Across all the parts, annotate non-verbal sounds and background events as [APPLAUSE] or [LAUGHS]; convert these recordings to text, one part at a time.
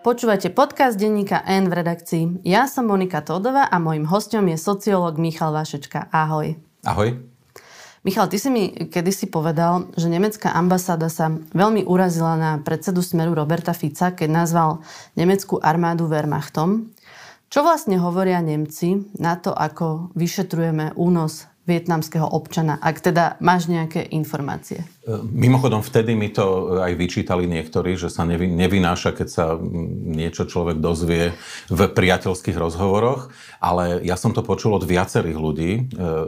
Počúvate podcast denníka N v redakcii. Ja som Monika Todová a mojim hostom je sociológ Michal Vašečka. Ahoj. Ahoj. Michal, ty si mi kedysi povedal, že nemecká ambasáda sa veľmi urazila na predsedu Smeru Roberta Fica, keď nazval nemeckú armádu Wehrmachtom. Čo vlastne hovoria Nemci na to, ako vyšetrujeme únos vietnamského občana, ak teda máš nejaké informácie? Mimochodom, vtedy mi to aj vyčítali niektorí, že sa nevy, nevynáša, keď sa niečo človek dozvie v priateľských rozhovoroch, ale ja som to počul od viacerých ľudí e,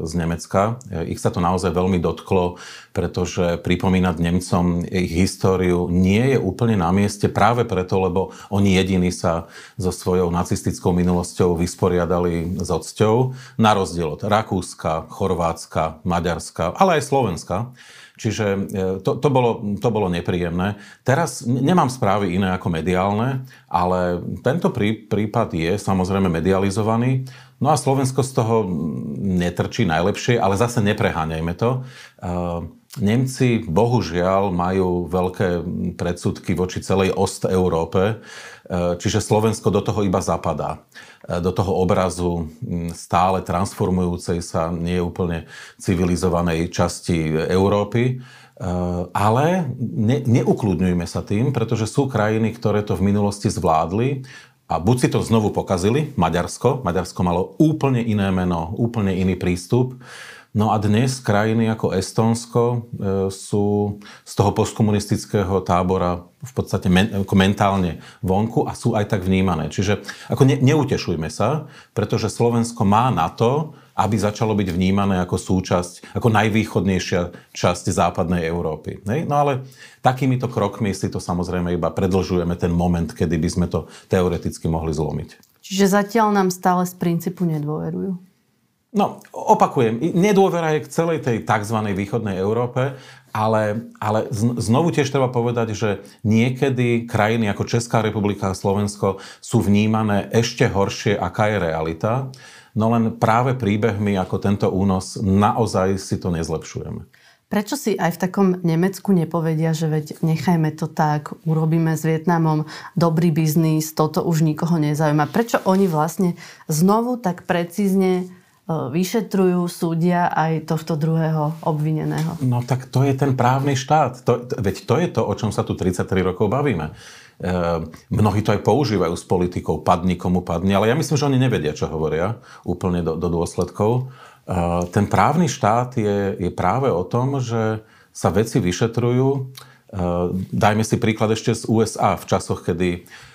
z Nemecka. Ich sa to naozaj veľmi dotklo, pretože pripomínať Nemcom ich históriu nie je úplne na mieste práve preto, lebo oni jediní sa so svojou nacistickou minulosťou vysporiadali s odsťou, na rozdiel od Rakúska, Chorvátska, Maďarska, ale aj Slovenska. Čiže e, to, to, bolo, to bolo nepríjemné. Teraz nemám správy iné ako mediálne, ale tento prí, prípad je samozrejme medializovaný. No a Slovensko z toho netrčí najlepšie, ale zase nepreháňajme to. E, Nemci bohužiaľ majú veľké predsudky voči celej Ost-Európe, e, čiže Slovensko do toho iba zapadá. Do toho obrazu stále transformujúcej sa nie úplne civilizovanej časti Európy. E, ale ne, neukludňujme sa tým, pretože sú krajiny, ktoré to v minulosti zvládli a buď si to znovu pokazili, Maďarsko, Maďarsko malo úplne iné meno, úplne iný prístup, No a dnes krajiny ako Estónsko e, sú z toho postkomunistického tábora v podstate men, ako mentálne vonku a sú aj tak vnímané. Čiže ako ne, neutešujme sa, pretože Slovensko má na to, aby začalo byť vnímané ako súčasť, ako najvýchodnejšia časť západnej Európy. Nej? No ale takýmito krokmi si to samozrejme iba predlžujeme ten moment, kedy by sme to teoreticky mohli zlomiť. Čiže zatiaľ nám stále z princípu nedôverujú. No, opakujem, nedôvera je k celej tej tzv. východnej Európe, ale, ale znovu tiež treba povedať, že niekedy krajiny ako Česká republika a Slovensko sú vnímané ešte horšie, aká je realita. No len práve príbehmi ako tento únos naozaj si to nezlepšujeme. Prečo si aj v takom Nemecku nepovedia, že veď nechajme to tak, urobíme s Vietnamom dobrý biznis, toto už nikoho nezaujíma. Prečo oni vlastne znovu tak precízne vyšetrujú, súdia aj tohto druhého obvineného. No tak to je ten právny štát. To, veď to je to, o čom sa tu 33 rokov bavíme. E, mnohí to aj používajú s politikou, padni komu padni, ale ja myslím, že oni nevedia, čo hovoria úplne do, do dôsledkov. E, ten právny štát je, je práve o tom, že sa veci vyšetrujú. E, dajme si príklad ešte z USA v časoch, kedy E,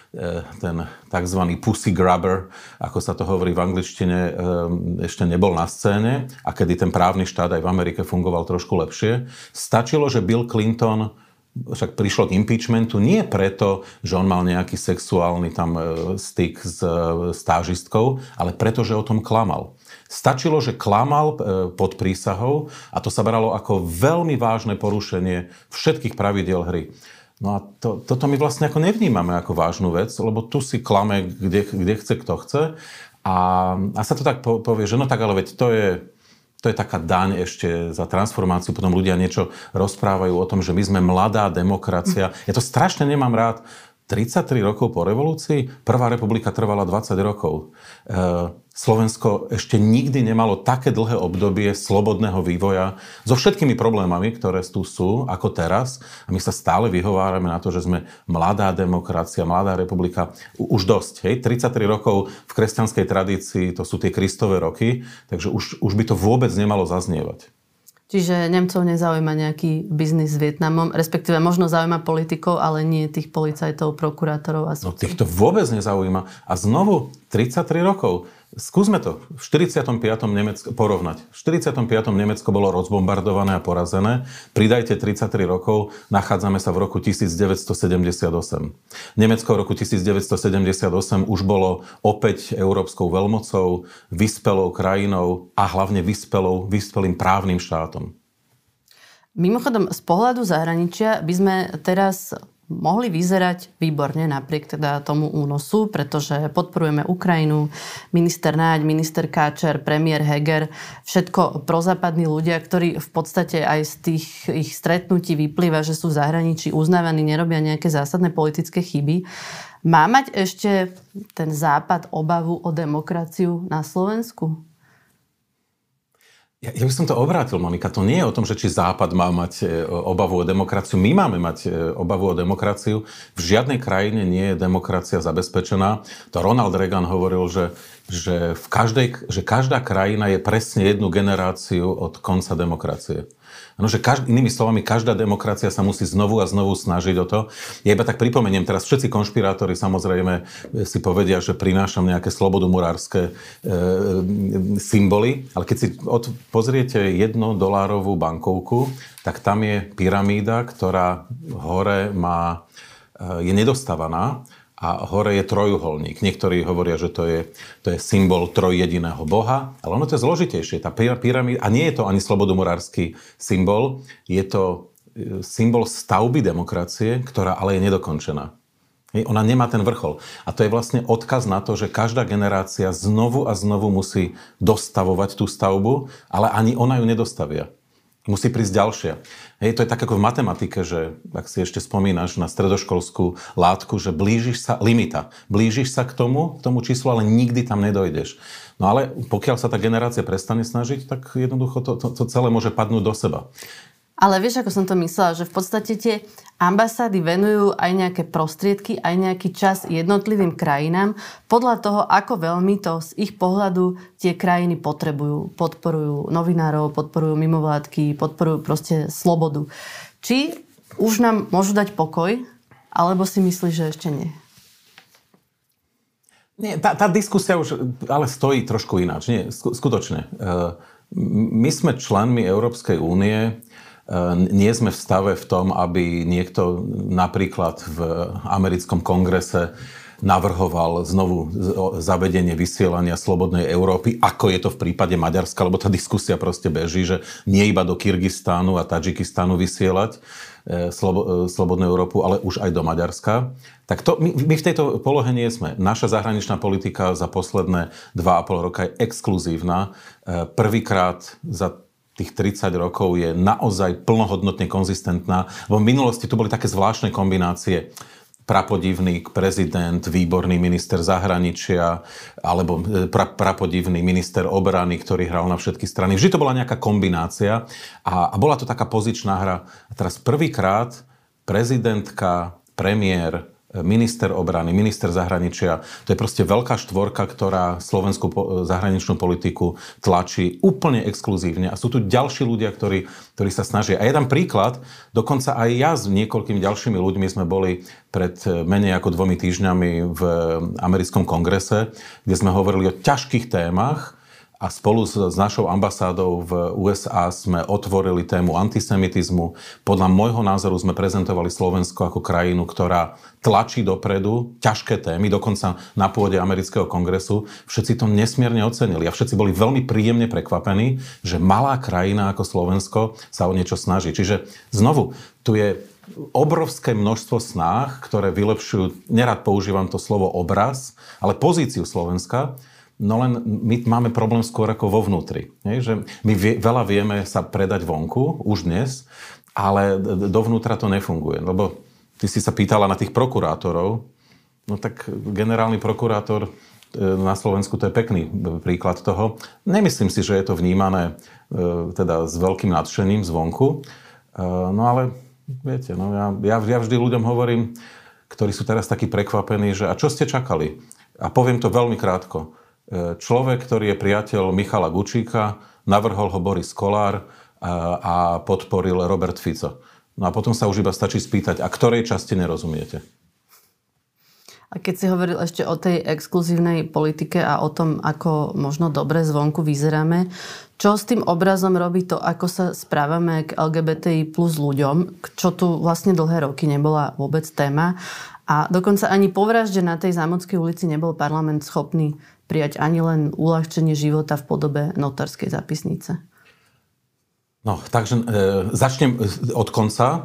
ten tzv. pussy grabber, ako sa to hovorí v angličtine, e, ešte nebol na scéne a kedy ten právny štát aj v Amerike fungoval trošku lepšie. Stačilo, že Bill Clinton však prišlo k impeachmentu nie preto, že on mal nejaký sexuálny tam e, styk s stážistkou, ale preto, že o tom klamal. Stačilo, že klamal pod prísahou a to sa bralo ako veľmi vážne porušenie všetkých pravidiel hry. No a to, toto my vlastne ako nevnímame ako vážnu vec, lebo tu si klame, kde, kde chce, kto chce. A, a sa to tak povie, že no tak ale veď to je, to je taká daň ešte za transformáciu. Potom ľudia niečo rozprávajú o tom, že my sme mladá demokracia. Ja to strašne nemám rád. 33 rokov po revolúcii, Prvá republika trvala 20 rokov. E, Slovensko ešte nikdy nemalo také dlhé obdobie slobodného vývoja so všetkými problémami, ktoré tu sú, ako teraz. A my sa stále vyhovárame na to, že sme mladá demokracia, mladá republika. Už dosť, hej? 33 rokov v kresťanskej tradícii, to sú tie kristové roky, takže už, už by to vôbec nemalo zaznievať. Čiže Nemcov nezaujíma nejaký biznis s Vietnamom, respektíve možno zaujíma politikov, ale nie tých policajtov, prokurátorov a súdcov. No týchto vôbec nezaujíma. A znovu 33 rokov. Skúsme to v 45. Nemecko porovnať. V 45. Nemecko bolo rozbombardované a porazené. Pridajte 33 rokov, nachádzame sa v roku 1978. Nemecko v roku 1978 už bolo opäť európskou veľmocou, vyspelou krajinou a hlavne vyspelou, vyspelým právnym štátom. Mimochodom, z pohľadu zahraničia by sme teraz mohli vyzerať výborne napriek teda tomu únosu, pretože podporujeme Ukrajinu, minister Náď, minister Káčer, premiér Heger, všetko prozápadní ľudia, ktorí v podstate aj z tých ich stretnutí vyplýva, že sú v zahraničí uznávaní, nerobia nejaké zásadné politické chyby. Má mať ešte ten západ obavu o demokraciu na Slovensku? Ja, ja by som to obrátil, Monika. To nie je o tom, že či Západ má mať e, obavu o demokraciu. My máme mať e, obavu o demokraciu. V žiadnej krajine nie je demokracia zabezpečená. To Ronald Reagan hovoril, že, že, v každej, že každá krajina je presne jednu generáciu od konca demokracie. Ano, že každ- inými slovami, každá demokracia sa musí znovu a znovu snažiť o to. Ja iba tak pripomeniem, teraz všetci konšpirátori samozrejme si povedia, že prinášam nejaké slobodomurárske e, symboly, ale keď si od, pozriete jednodolárovú bankovku, tak tam je pyramída, ktorá hore má, e, je nedostávaná a hore je trojuholník. Niektorí hovoria, že to je, to je symbol trojjediného boha, ale ono to je zložitejšie. Tá pyramída, a nie je to ani slobodomurársky symbol, je to e, symbol stavby demokracie, ktorá ale je nedokončená. Ona nemá ten vrchol. A to je vlastne odkaz na to, že každá generácia znovu a znovu musí dostavovať tú stavbu, ale ani ona ju nedostavia. Musí prísť ďalšia. Hej, to je tak ako v matematike, že ak si ešte spomínaš na stredoškolskú látku, že blížiš sa, limita, blížiš sa k tomu, k tomu číslu, ale nikdy tam nedojdeš. No ale pokiaľ sa tá generácia prestane snažiť, tak jednoducho to, to, to celé môže padnúť do seba. Ale vieš, ako som to myslela, že v podstate tie ambasády venujú aj nejaké prostriedky, aj nejaký čas jednotlivým krajinám podľa toho, ako veľmi to z ich pohľadu tie krajiny potrebujú. Podporujú novinárov, podporujú mimovládky, podporujú proste slobodu. Či už nám môžu dať pokoj, alebo si myslíš, že ešte nie? Nie, tá, tá diskusia už ale stojí trošku ináč. Nie, skutočne. E, my sme členmi Európskej únie, nie sme v stave v tom, aby niekto napríklad v americkom kongrese navrhoval znovu zavedenie vysielania Slobodnej Európy, ako je to v prípade Maďarska, lebo tá diskusia proste beží, že nie iba do Kyrgyzstánu a Tadžikistánu vysielať e, e, Slobodnú Európu, ale už aj do Maďarska. Tak to, my, my v tejto polohe nie sme. Naša zahraničná politika za posledné 2,5 roka je exkluzívna. E, prvýkrát za tých 30 rokov je naozaj plnohodnotne konzistentná. V minulosti tu boli také zvláštne kombinácie prapodivný prezident, výborný minister zahraničia alebo e, pra, prapodivný minister obrany, ktorý hral na všetky strany. Vždy to bola nejaká kombinácia a, a bola to taká pozičná hra. A teraz prvýkrát prezidentka, premiér, minister obrany, minister zahraničia. To je proste veľká štvorka, ktorá slovenskú zahraničnú politiku tlačí úplne exkluzívne. A sú tu ďalší ľudia, ktorí, ktorí sa snažia. A jeden príklad, dokonca aj ja s niekoľkými ďalšími ľuďmi sme boli pred menej ako dvomi týždňami v americkom kongrese, kde sme hovorili o ťažkých témach, a spolu s, s našou ambasádou v USA sme otvorili tému antisemitizmu. Podľa môjho názoru sme prezentovali Slovensko ako krajinu, ktorá tlačí dopredu ťažké témy, dokonca na pôde amerického kongresu. Všetci to nesmierne ocenili a všetci boli veľmi príjemne prekvapení, že malá krajina ako Slovensko sa o niečo snaží. Čiže znovu, tu je obrovské množstvo snách, ktoré vylepšujú, nerad používam to slovo obraz, ale pozíciu Slovenska, No len my máme problém skôr ako vo vnútri. Nie? Že my vie, veľa vieme sa predať vonku, už dnes, ale dovnútra to nefunguje. Lebo ty si sa pýtala na tých prokurátorov, no tak generálny prokurátor e, na Slovensku to je pekný príklad toho. Nemyslím si, že je to vnímané e, teda s veľkým nadšením zvonku. E, no ale viete, no ja, ja, ja vždy ľuďom hovorím, ktorí sú teraz takí prekvapení, že a čo ste čakali? A poviem to veľmi krátko človek, ktorý je priateľ Michala Gučíka, navrhol ho Boris Kolár a podporil Robert Fico. No a potom sa už iba stačí spýtať, a ktorej časti nerozumiete? A keď si hovoril ešte o tej exkluzívnej politike a o tom, ako možno dobre zvonku vyzeráme, čo s tým obrazom robí to, ako sa správame k LGBTI plus ľuďom, čo tu vlastne dlhé roky nebola vôbec téma. A dokonca ani po vražde na tej Zámodskej ulici nebol parlament schopný prijať ani len uľahčenie života v podobe notárskej zapisnice? No, takže e, začnem od konca. E,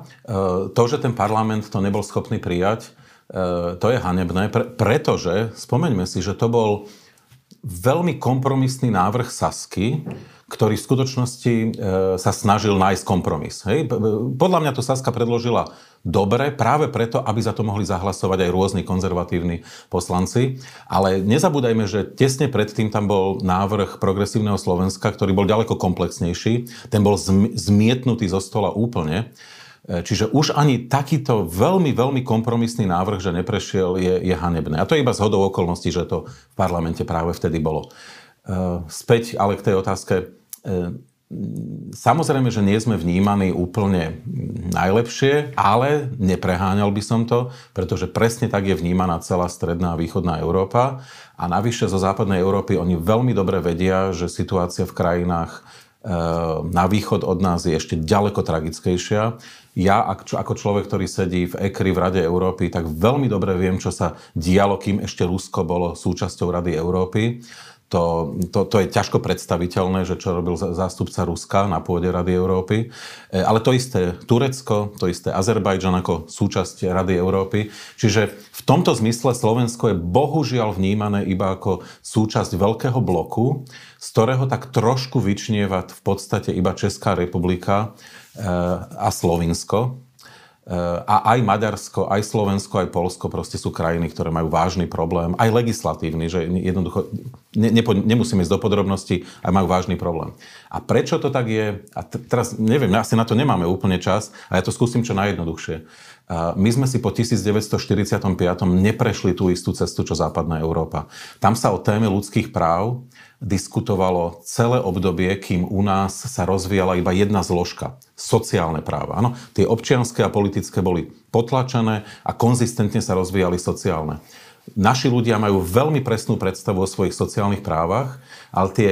to, že ten parlament to nebol schopný prijať, e, to je hanebné, pre, pretože, spomeňme si, že to bol veľmi kompromisný návrh Sasky, ktorý v skutočnosti e, sa snažil nájsť kompromis. Hej? Podľa mňa to Saska predložila dobre, práve preto, aby za to mohli zahlasovať aj rôzni konzervatívni poslanci. Ale nezabúdajme, že tesne predtým tam bol návrh progresívneho Slovenska, ktorý bol ďaleko komplexnejší. Ten bol zmietnutý zo stola úplne. E, čiže už ani takýto veľmi, veľmi kompromisný návrh, že neprešiel, je, je hanebné. A to je iba zhodou okolností, že to v parlamente práve vtedy bolo. E, späť ale k tej otázke samozrejme, že nie sme vnímaní úplne najlepšie, ale nepreháňal by som to, pretože presne tak je vnímaná celá stredná a východná Európa. A navyše zo západnej Európy oni veľmi dobre vedia, že situácia v krajinách e, na východ od nás je ešte ďaleko tragickejšia. Ja ako človek, ktorý sedí v EKRI v Rade Európy, tak veľmi dobre viem, čo sa dialo, kým ešte Rusko bolo súčasťou Rady Európy to, to, to je ťažko predstaviteľné, že čo robil zástupca Ruska na pôde Rady Európy. E, ale to isté Turecko, to isté Azerbajdžan ako súčasť Rady Európy. Čiže v tomto zmysle Slovensko je bohužiaľ vnímané iba ako súčasť veľkého bloku, z ktorého tak trošku vyčnieva v podstate iba Česká republika e, a Slovinsko a aj Maďarsko, aj Slovensko, aj Polsko proste sú krajiny, ktoré majú vážny problém, aj legislatívny, že jednoducho ne, nepo, nemusíme ísť do podrobností, aj majú vážny problém. A prečo to tak je? A t- teraz neviem, asi na to nemáme úplne čas, a ja to skúsim čo najjednoduchšie. My sme si po 1945 neprešli tú istú cestu, čo západná Európa. Tam sa o téme ľudských práv diskutovalo celé obdobie, kým u nás sa rozvíjala iba jedna zložka. Sociálne práva. Ano, tie občianské a politické boli potlačené a konzistentne sa rozvíjali sociálne. Naši ľudia majú veľmi presnú predstavu o svojich sociálnych právach, ale, tie,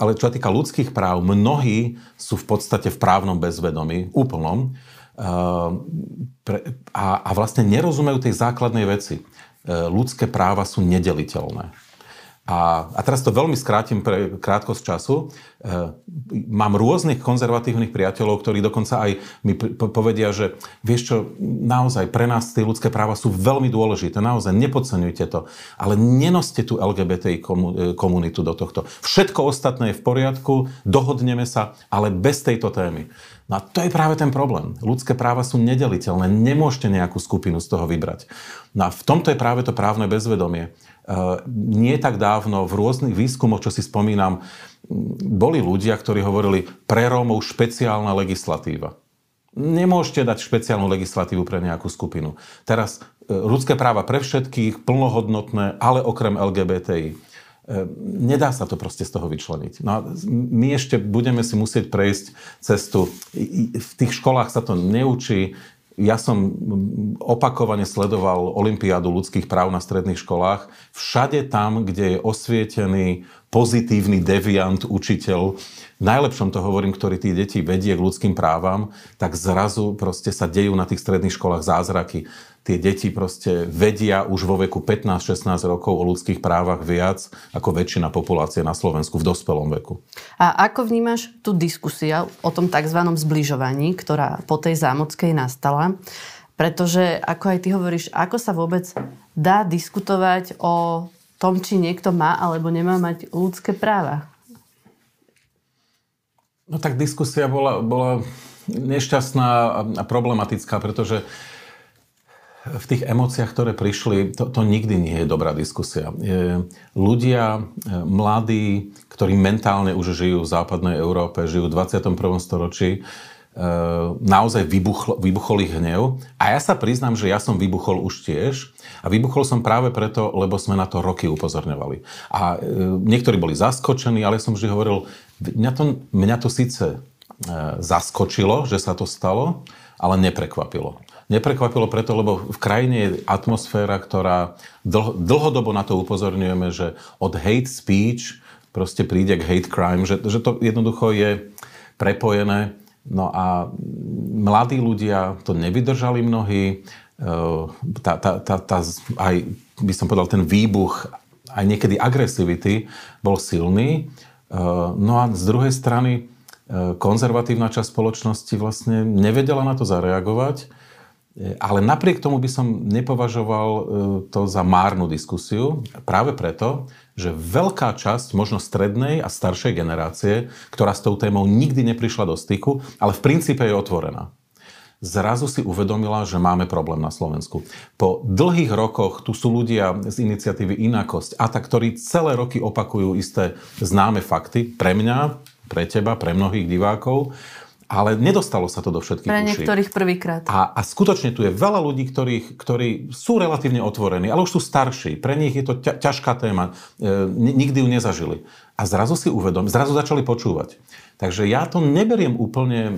ale čo sa týka ľudských práv, mnohí sú v podstate v právnom bezvedomí, úplnom, a, a vlastne nerozumejú tej základnej veci. Ľudské práva sú nedeliteľné. A, a teraz to veľmi skrátim pre krátkosť času. E, mám rôznych konzervatívnych priateľov, ktorí dokonca aj mi povedia, že vieš čo, naozaj pre nás tie ľudské práva sú veľmi dôležité, naozaj nepodceňujte to, ale nenoste tú LGBTI e, komunitu do tohto. Všetko ostatné je v poriadku, dohodneme sa, ale bez tejto témy. No a to je práve ten problém. Ľudské práva sú nedeliteľné, nemôžete nejakú skupinu z toho vybrať. No a v tomto je práve to právne bezvedomie. Uh, nie tak dávno v rôznych výskumoch, čo si spomínam, boli ľudia, ktorí hovorili pre Rómov špeciálna legislatíva. Nemôžete dať špeciálnu legislatívu pre nejakú skupinu. Teraz uh, ľudské práva pre všetkých, plnohodnotné, ale okrem LGBTI. Uh, nedá sa to proste z toho vyčleniť. No a my ešte budeme si musieť prejsť cestu. V tých školách sa to neučí, ja som opakovane sledoval Olympiádu ľudských práv na stredných školách. Všade tam, kde je osvietený pozitívny deviant učiteľ, najlepšom to hovorím, ktorý tí deti vedie k ľudským právam, tak zrazu proste sa dejú na tých stredných školách zázraky tie deti proste vedia už vo veku 15-16 rokov o ľudských právach viac ako väčšina populácie na Slovensku v dospelom veku. A ako vnímaš tú diskusia o tom tzv. zbližovaní, ktorá po tej zámockej nastala? Pretože, ako aj ty hovoríš, ako sa vôbec dá diskutovať o tom, či niekto má alebo nemá mať ľudské práva? No tak diskusia bola, bola nešťastná a problematická, pretože v tých emóciách, ktoré prišli, to, to nikdy nie je dobrá diskusia. Je, ľudia, e, mladí, ktorí mentálne už žijú v západnej Európe, žijú v 21. storočí, e, naozaj vybuchol, vybuchol ich hnev. A ja sa priznám, že ja som vybuchol už tiež. A vybuchol som práve preto, lebo sme na to roky upozorňovali. A e, niektorí boli zaskočení, ale som vždy hovoril, mňa to, mňa to síce zaskočilo, že sa to stalo, ale neprekvapilo neprekvapilo preto, lebo v krajine je atmosféra, ktorá dlho, dlhodobo na to upozorňujeme, že od hate speech proste príde k hate crime, že, že to jednoducho je prepojené. No a mladí ľudia to nevydržali mnohí. Tá, tá, tá, tá, aj by som povedal, ten výbuch aj niekedy agresivity bol silný. No a z druhej strany konzervatívna časť spoločnosti vlastne nevedela na to zareagovať. Ale napriek tomu by som nepovažoval to za márnu diskusiu, práve preto, že veľká časť možno strednej a staršej generácie, ktorá s tou témou nikdy neprišla do styku, ale v princípe je otvorená zrazu si uvedomila, že máme problém na Slovensku. Po dlhých rokoch tu sú ľudia z iniciatívy Inakosť a tak, ktorí celé roky opakujú isté známe fakty pre mňa, pre teba, pre mnohých divákov, ale nedostalo sa to do všetkých Pre niektorých prvýkrát. A, a skutočne tu je veľa ľudí, ktorých, ktorí sú relatívne otvorení, ale už sú starší. Pre nich je to ťa, ťažká téma. E, nikdy ju nezažili. A zrazu si uvedom, zrazu začali počúvať. Takže ja to neberiem úplne e,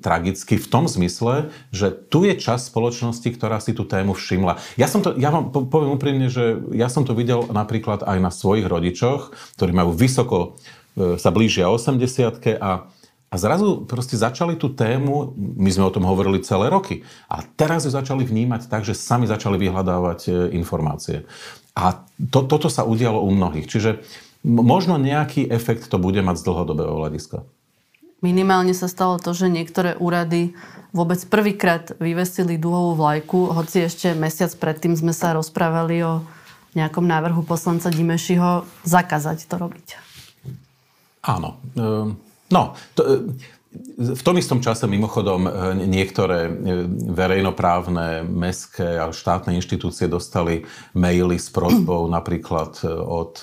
tragicky v tom zmysle, že tu je časť spoločnosti, ktorá si tú tému všimla. Ja, som to, ja vám poviem úprimne, že ja som to videl napríklad aj na svojich rodičoch, ktorí majú vysoko, e, sa blížia 80 a a zrazu proste začali tú tému, my sme o tom hovorili celé roky, a teraz ju začali vnímať tak, že sami začali vyhľadávať e, informácie. A to, toto sa udialo u mnohých. Čiže možno nejaký efekt to bude mať z dlhodobého hľadiska. Minimálne sa stalo to, že niektoré úrady vôbec prvýkrát vyvesili dúhovú vlajku, hoci ešte mesiac predtým sme sa rozprávali o nejakom návrhu poslanca Dimešiho zakázať to robiť. Áno. Ehm, no, to, v tom istom čase mimochodom e, niektoré e, verejnoprávne, mestské a štátne inštitúcie dostali maily s prozbou [CLEARS THROAT] napríklad e, od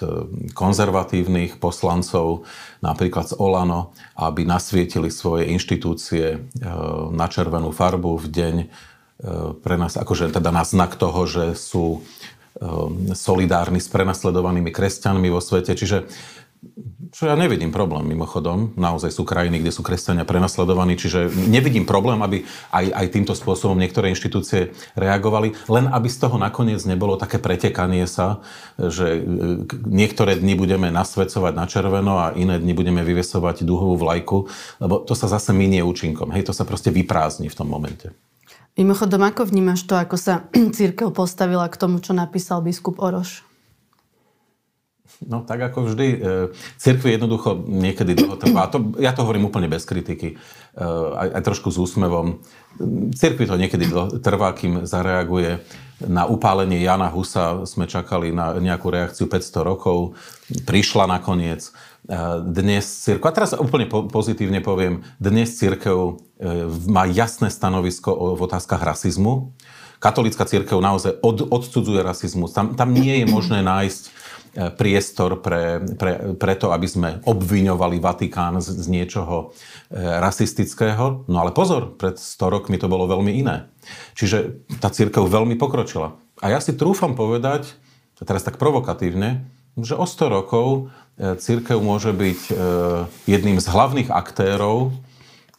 konzervatívnych poslancov, napríklad z Olano, aby nasvietili svoje inštitúcie na červenú farbu v deň pre nás, akože teda na znak toho, že sú solidárni s prenasledovanými kresťanmi vo svete. Čiže čo ja nevidím problém mimochodom. Naozaj sú krajiny, kde sú kresťania prenasledovaní, čiže nevidím problém, aby aj, aj týmto spôsobom niektoré inštitúcie reagovali, len aby z toho nakoniec nebolo také pretekanie sa, že e, niektoré dni budeme nasvedcovať na červeno a iné dni budeme vyvesovať dúhovú vlajku, lebo to sa zase minie účinkom. Hej, to sa proste vyprázdni v tom momente. Mimochodom, ako vnímaš to, ako sa [CLEARS THROAT] církev postavila k tomu, čo napísal biskup Oroš? No tak ako vždy, e, cirkvi jednoducho niekedy dlho trvá. To, ja to hovorím úplne bez kritiky, e, aj, aj trošku s úsmevom. Cirkvi to niekedy trvá, kým zareaguje. Na upálenie Jana Husa sme čakali na nejakú reakciu 500 rokov. Prišla nakoniec. E, dnes cirkev, a teraz úplne pozitívne poviem, dnes cirkev má jasné stanovisko v otázkach rasizmu. Katolícka církev naozaj od, odsudzuje rasizmus. Tam, tam nie je možné nájsť E, priestor pre, pre, pre to, aby sme obviňovali Vatikán z, z niečoho e, rasistického. No ale pozor, pred 100 rokmi to bolo veľmi iné. Čiže tá církev veľmi pokročila. A ja si trúfam povedať, teraz tak provokatívne, že o 100 rokov e, církev môže byť jedným z hlavných aktérov,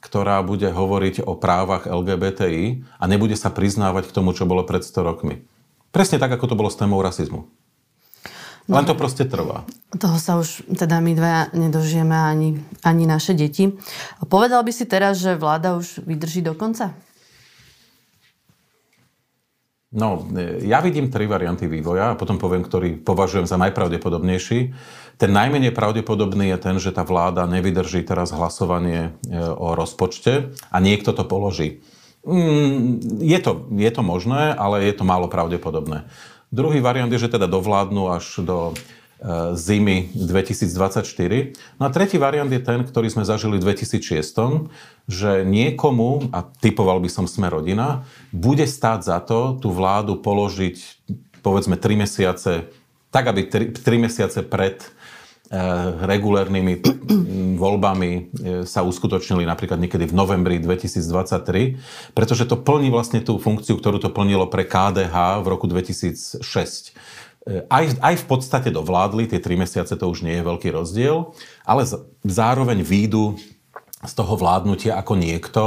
ktorá bude hovoriť o právach LGBTI a nebude sa priznávať k tomu, čo bolo pred 100 rokmi. Presne tak, ako to bolo s témou rasizmu. No, Len to proste trvá. Toho sa už teda my dva nedožijeme ani, ani naše deti. Povedal by si teraz, že vláda už vydrží do konca? No, ja vidím tri varianty vývoja a potom poviem, ktorý považujem za najpravdepodobnejší. Ten najmenej pravdepodobný je ten, že tá vláda nevydrží teraz hlasovanie e, o rozpočte a niekto to položí. Mm, je to, je to možné, ale je to málo pravdepodobné. Druhý variant je, že teda dovládnu až do e, zimy 2024. No a tretí variant je ten, ktorý sme zažili v 2006, že niekomu, a typoval by som sme rodina, bude stáť za to tú vládu položiť povedzme 3 mesiace, tak aby 3, 3 mesiace pred regulérnymi [CLEARS THROAT] voľbami eh, sa uskutočnili napríklad niekedy v novembri 2023, pretože to plní vlastne tú funkciu, ktorú to plnilo pre KDH v roku 2006. Eh, aj, aj v podstate dovládli, tie tri mesiace to už nie je veľký rozdiel, ale zároveň výjdu z toho vládnutia ako niekto,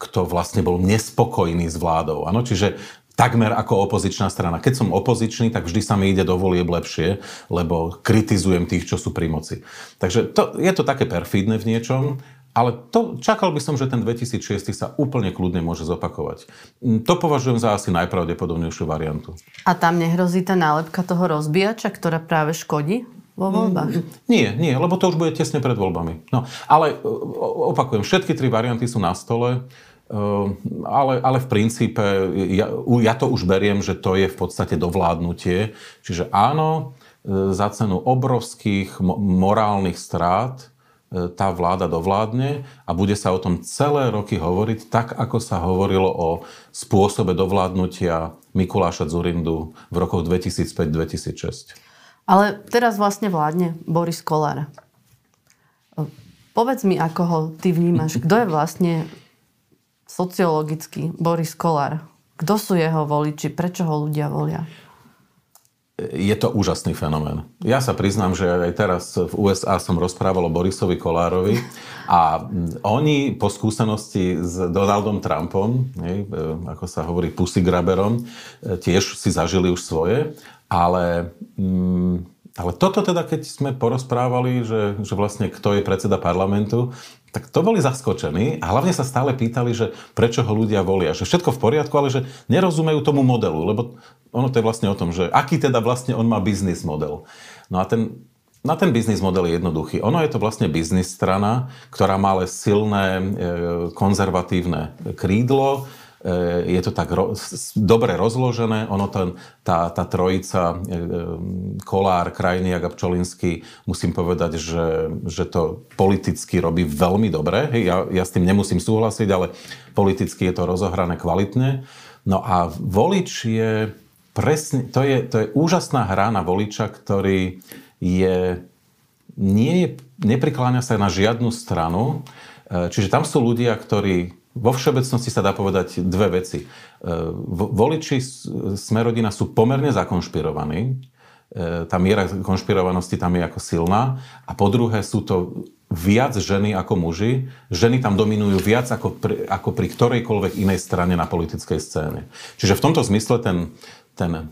kto vlastne bol nespokojný s vládou. Ano? Čiže takmer ako opozičná strana. Keď som opozičný, tak vždy sa mi ide do volieb lepšie, lebo kritizujem tých, čo sú pri moci. Takže to, je to také perfídne v niečom, ale to, čakal by som, že ten 2006 sa úplne kľudne môže zopakovať. Mm, to považujem za asi najpravdepodobnejšiu variantu. A tam nehrozí tá nálepka toho rozbíjača, ktorá práve škodí vo voľbách. Nie, nie, lebo to už bude tesne pred voľbami. No, ale opakujem, všetky tri varianty sú na stole. Ehm, ale, ale v princípe ja, ja to už beriem, že to je v podstate dovládnutie. Čiže áno, e, za cenu obrovských morálnych strát e, tá vláda dovládne a bude sa o tom celé roky hovoriť, tak ako sa hovorilo o spôsobe dovládnutia Mikuláša Zurindu v rokoch 2005-2006. Ale teraz vlastne vládne Boris Kolár. Povedz mi, ako ho ty vnímaš. Kto je vlastne sociologicky Boris Kolár? Kto sú jeho voliči? Prečo ho ľudia volia? Je to úžasný fenomén. Ja sa priznám, že aj teraz v USA som rozprával o Borisovi Kolárovi a oni po skúsenosti s Donaldom Trumpom, e, ako sa hovorí pusygraberom, e, tiež si zažili už svoje, ale mm, ale toto teda, keď sme porozprávali, že, že vlastne kto je predseda parlamentu, tak to boli zaskočení a hlavne sa stále pýtali, že prečo ho ľudia volia. Že všetko v poriadku, ale že nerozumejú tomu modelu, lebo ono to je vlastne o tom, že aký teda vlastne on má biznis model. No a ten, na ten biznis model je jednoduchý. Ono je to vlastne biznis strana, ktorá má ale silné e, konzervatívne krídlo, je to tak ro- dobre rozložené. Ono ten, tá, tá trojica, eh, Kolár, Krajniak a Pčolinský, musím povedať, že, že to politicky robí veľmi dobre. Ja, ja s tým nemusím súhlasiť, ale politicky je to rozohrané kvalitne. No a volič je presne, to je, to je úžasná hra na voliča, ktorý je, nie je, neprikláňa sa na žiadnu stranu. Čiže tam sú ľudia, ktorí vo všeobecnosti sa dá povedať dve veci. E, voliči Smerodina sú pomerne zakonšpirovaní. E, tá miera konšpirovanosti tam je ako silná. A po druhé sú to viac ženy ako muži. Ženy tam dominujú viac ako pri, ako pri ktorejkoľvek inej strane na politickej scéne. Čiže v tomto zmysle ten, ten e,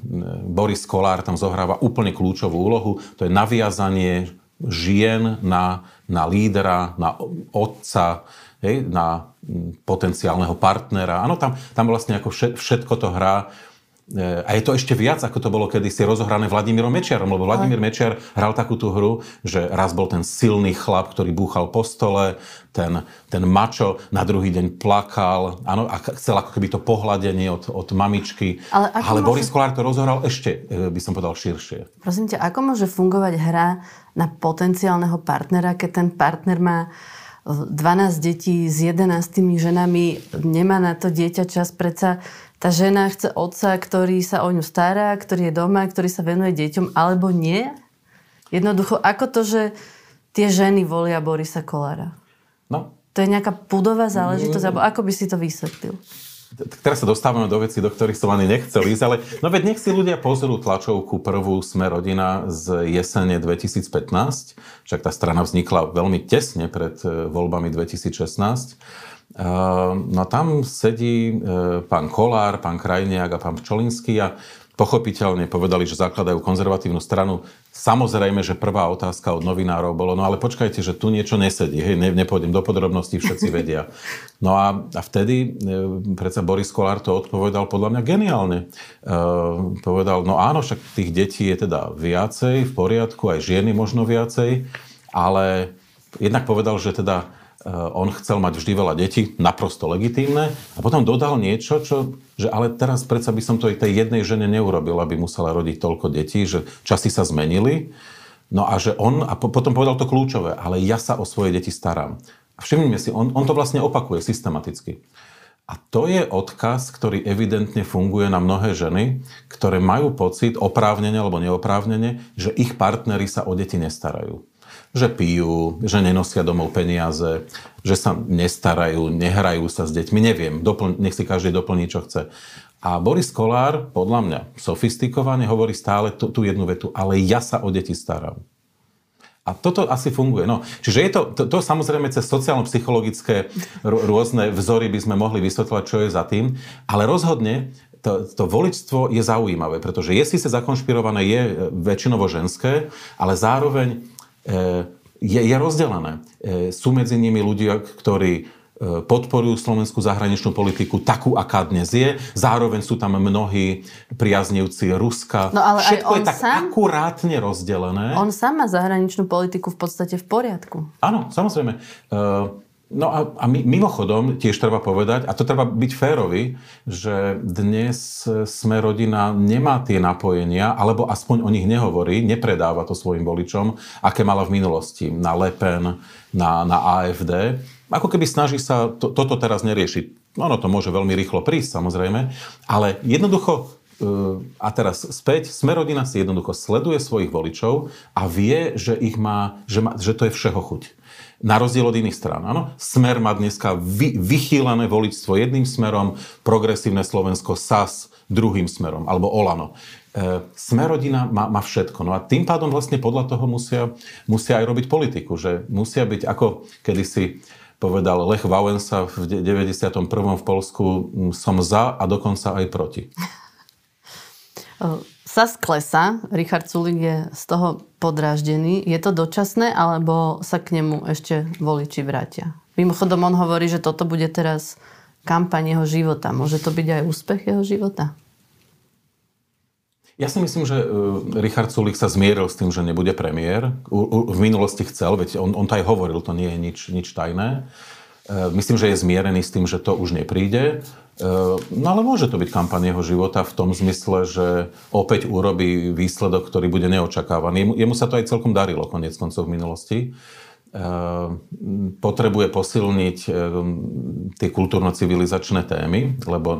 Boris Kolár tam zohráva úplne kľúčovú úlohu. To je naviazanie žien na, na lídera, na otca, hej, na potenciálneho partnera. Áno, tam, tam vlastne ako všetko to hrá. E, a je to ešte viac, ako to bolo kedysi rozohrané Vladimírom Mečiarom, lebo Vladimír Mečiar hral takú tú hru, že raz bol ten silný chlap, ktorý búchal po stole, ten, ten mačo na druhý deň plakal, áno, a chcel ako keby to pohľadenie od, od mamičky. Ale, Ale môže... Boris Kolár to rozohral ešte, e, by som povedal, širšie. Prosím ťa, ako môže fungovať hra na potenciálneho partnera, keď ten partner má 12 detí s 11 ženami, nemá na to dieťa čas, predsa tá žena chce otca, ktorý sa o ňu stará, ktorý je doma, ktorý sa venuje deťom, alebo nie? Jednoducho, ako to, že tie ženy volia Borisa Kolára? No. To je nejaká pudová záležitosť, alebo ako by si to vysvetlil? Teraz sa dostávame do veci, do ktorých som ani nechcel ísť, ale no veď nech si ľudia pozrú tlačovku prvú Sme rodina z jesene 2015, však tá strana vznikla veľmi tesne pred e, voľbami 2016. E, no tam sedí e, pán Kolár, pán Krajniak a pán Pčolinský a pochopiteľne povedali, že zakladajú konzervatívnu stranu. Samozrejme, že prvá otázka od novinárov bolo, no ale počkajte, že tu niečo nesedí, hej, ne, nepôjdem do podrobností, všetci vedia. [LAUGHS] No a, a vtedy e, predsa Boris Kolár to odpovedal podľa mňa geniálne. E, povedal, no áno, však tých detí je teda viacej, v poriadku, aj žieny možno viacej, ale jednak povedal, že teda on chcel mať vždy veľa detí, naprosto legitímne. A potom dodal niečo, čo, že ale teraz predsa by som to aj tej jednej žene neurobil, aby musela rodiť toľko detí, že časy sa zmenili. No a že on, a potom povedal to kľúčové, ale ja sa o svoje deti starám. A všimnime si, on, on to vlastne opakuje systematicky. A to je odkaz, ktorý evidentne funguje na mnohé ženy, ktoré majú pocit, oprávnene alebo neoprávnene, že ich partnery sa o deti nestarajú že pijú, že nenosia domov peniaze, že sa nestarajú, nehrajú sa s deťmi, neviem, dopl- nech si každý doplní, čo chce. A Boris Kolár, podľa mňa, sofistikovane hovorí stále tú, tú jednu vetu, ale ja sa o deti starám. A toto asi funguje. No, čiže je to, to, to samozrejme cez sociálno-psychologické rôzne vzory by sme mohli vysvetľovať, čo je za tým, ale rozhodne to, to voličstvo je zaujímavé, pretože je síce zakonšpirované, je väčšinovo ženské, ale zároveň E, je, je rozdelené. E, sú medzi nimi ľudia, ktorí podporujú slovenskú zahraničnú politiku takú, aká dnes je. Zároveň sú tam mnohí priaznivci Ruska. No ale Všetko je tak sám, akurátne rozdelené. On sám má zahraničnú politiku v podstate v poriadku. Áno, samozrejme. Uh, No a, a mimochodom tiež treba povedať, a to treba byť férový, že dnes sme rodina nemá tie napojenia, alebo aspoň o nich nehovorí, nepredáva to svojim voličom, aké mala v minulosti na Le Pen, na, na AFD. Ako keby snaží sa to, toto teraz neriešiť. Ono to môže veľmi rýchlo prísť, samozrejme, ale jednoducho e, a teraz späť, Smerodina si jednoducho sleduje svojich voličov a vie, že, ich má, že, má, že to je všeho chuť. Na rozdiel od iných strán. Áno? Smer má dneska vy, vychýlené voličstvo jedným smerom, progresívne Slovensko SAS druhým smerom, alebo Olano. E, Smerodina má, má všetko. No a tým pádom vlastne podľa toho musia, musia aj robiť politiku, že musia byť, ako kedysi povedal Lech Wałęsa v 91. v Polsku, som za a dokonca aj proti. [LAUGHS] Sas klesa, Richard Sulik je z toho podráždený. Je to dočasné, alebo sa k nemu ešte voliči vrátia? Mimochodom, on hovorí, že toto bude teraz kampaň jeho života. Môže to byť aj úspech jeho života? Ja si myslím, že e, Richard Sulik sa zmieril s tým, že nebude premiér. V minulosti chcel, veď on, on to aj hovoril, to nie je nič, nič tajné. E, myslím, že je zmierený s tým, že to už nepríde. E, no ale môže to byť kampaň jeho života v tom zmysle, že opäť urobí výsledok, ktorý bude neočakávaný. Jemu sa to aj celkom darilo konec koncov v minulosti. E, potrebuje posilniť tie kultúrno-civilizačné témy, lebo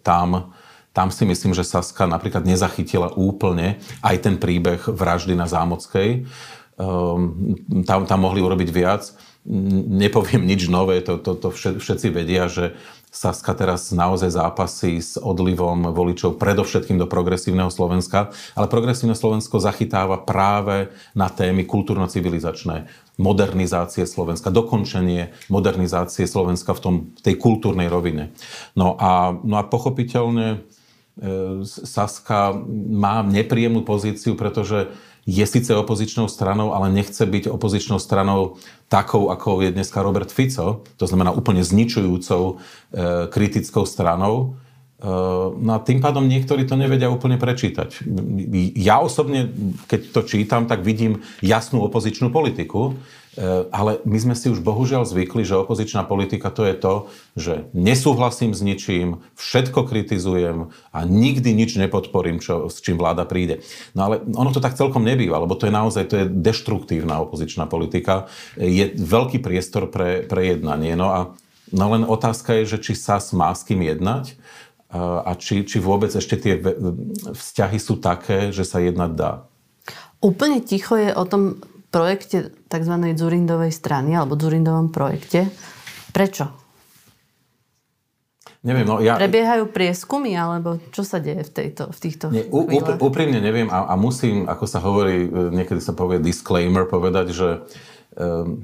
tam tam si myslím, že Saska napríklad nezachytila úplne aj ten príbeh vraždy na Zámockej. Tam, tam mohli urobiť viac nepoviem nič nové, to, to, to všetci vedia, že Saska teraz naozaj zápasí s odlivom voličov predovšetkým do progresívneho Slovenska, ale progresívne Slovensko zachytáva práve na témy kultúrno-civilizačné, modernizácie Slovenska, dokončenie modernizácie Slovenska v tom, tej kultúrnej rovine. No a, no a pochopiteľne e, Saska má nepríjemnú pozíciu, pretože je síce opozičnou stranou, ale nechce byť opozičnou stranou takou, ako je dneska Robert Fico, to znamená úplne zničujúcou e, kritickou stranou. E, no a tým pádom niektorí to nevedia úplne prečítať. Ja osobne, keď to čítam, tak vidím jasnú opozičnú politiku, ale my sme si už bohužiaľ zvykli, že opozičná politika to je to, že nesúhlasím s ničím, všetko kritizujem a nikdy nič nepodporím, čo, s čím vláda príde. No ale ono to tak celkom nebýva, lebo to je naozaj to je deštruktívna opozičná politika. Je veľký priestor pre, pre jednanie. No a no len otázka je, že či SAS má s kým jednať a či, či vôbec ešte tie vzťahy sú také, že sa jednať dá. Úplne ticho je o tom projekte tzv. Zurindovej strany alebo Zurindovom projekte. Prečo? Neviem, no ja... Prebiehajú prieskumy, alebo čo sa deje v, tejto, v týchto Nie, chvíľach? Úprimne neviem a, a musím, ako sa hovorí, e, niekedy sa povie disclaimer, povedať, že um,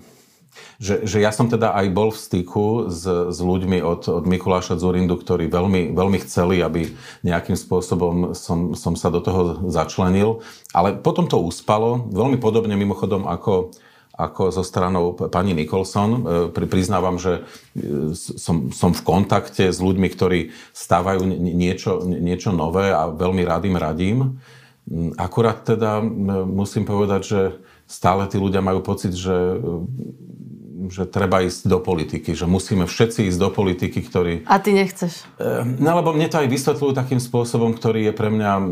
že, že ja som teda aj bol v styku s, s ľuďmi od, od Mikuláša Zurindu, ktorí veľmi, veľmi chceli, aby nejakým spôsobom som, som sa do toho začlenil. Ale potom to uspalo, veľmi podobne mimochodom ako, ako zo stranou pani Nicholson. E, priznávam, že e, som, som v kontakte s ľuďmi, ktorí stávajú niečo, niečo nové a veľmi rád im radím. Akurát teda musím povedať, že stále tí ľudia majú pocit, že že treba ísť do politiky, že musíme všetci ísť do politiky, ktorí... A ty nechceš? Ehm, no lebo mne to aj vysvetľujú takým spôsobom, ktorý je pre mňa ehm,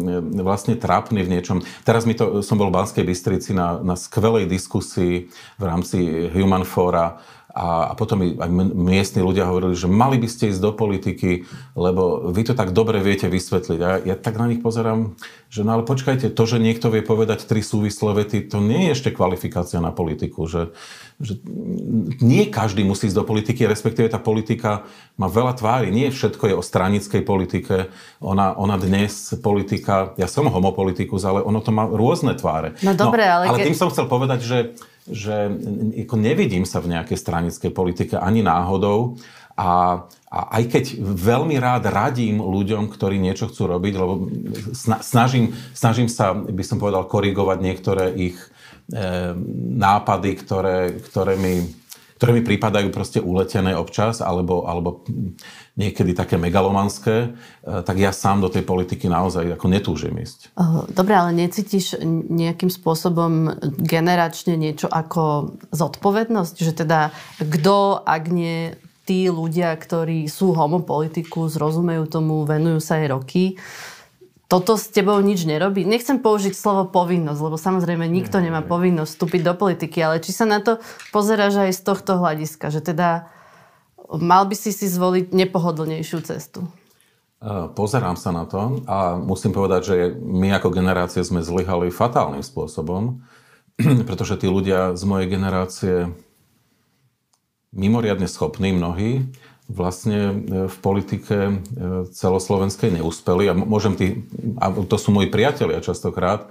vlastne trápny v niečom. Teraz mi to, som bol v Banskej Bystrici na, na skvelej diskusii v rámci Human Fora a, a potom aj miestni ľudia hovorili, že mali by ste ísť do politiky, lebo vy to tak dobre viete vysvetliť. A ja tak na nich pozerám, že no ale počkajte, to, že niekto vie povedať tri súvislé vety, to nie je ešte kvalifikácia na politiku. Že, že nie každý musí ísť do politiky, respektíve tá politika má veľa tvári. Nie všetko je o stranickej politike. Ona, ona dnes politika, ja som homopolitikus, ale ono to má rôzne tváre. No dobre, no, ale... Ale ke... tým som chcel povedať, že že ako nevidím sa v nejakej stranickej politike ani náhodou. A, a aj keď veľmi rád radím ľuďom, ktorí niečo chcú robiť, lebo snažím, snažím sa, by som povedal, korigovať niektoré ich e, nápady, ktoré, ktoré mi ktoré mi prípadajú proste uletené občas, alebo, alebo niekedy také megalomanské, e, tak ja sám do tej politiky naozaj ako netúžim ísť. Dobre, ale necítiš nejakým spôsobom generačne niečo ako zodpovednosť? Že teda kto, ak nie tí ľudia, ktorí sú homopolitiku, zrozumejú tomu, venujú sa aj roky, toto s tebou nič nerobí? Nechcem použiť slovo povinnosť, lebo samozrejme nikto nemá povinnosť vstúpiť do politiky, ale či sa na to pozeráš aj z tohto hľadiska, že teda mal by si si zvoliť nepohodlnejšiu cestu? Pozerám sa na to a musím povedať, že my ako generácie sme zlyhali fatálnym spôsobom, [CLEARS THROAT] pretože tí ľudia z mojej generácie mimoriadne schopní mnohí, vlastne e, v politike e, celoslovenskej neúspeli a môžem tých, a to sú moji priatelia častokrát,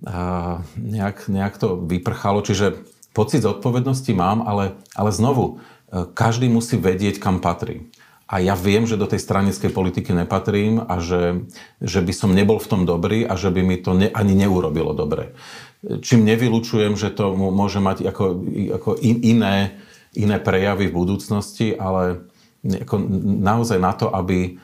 a nejak, nejak to vyprchalo, čiže pocit zodpovednosti mám, ale, ale znovu, e, každý musí vedieť, kam patrí. A ja viem, že do tej stranickej politiky nepatrím a že, že by som nebol v tom dobrý a že by mi to ne, ani neurobilo dobre. Čím nevylučujem, že to môže mať ako, ako in, iné, iné prejavy v budúcnosti, ale ako naozaj na to, aby,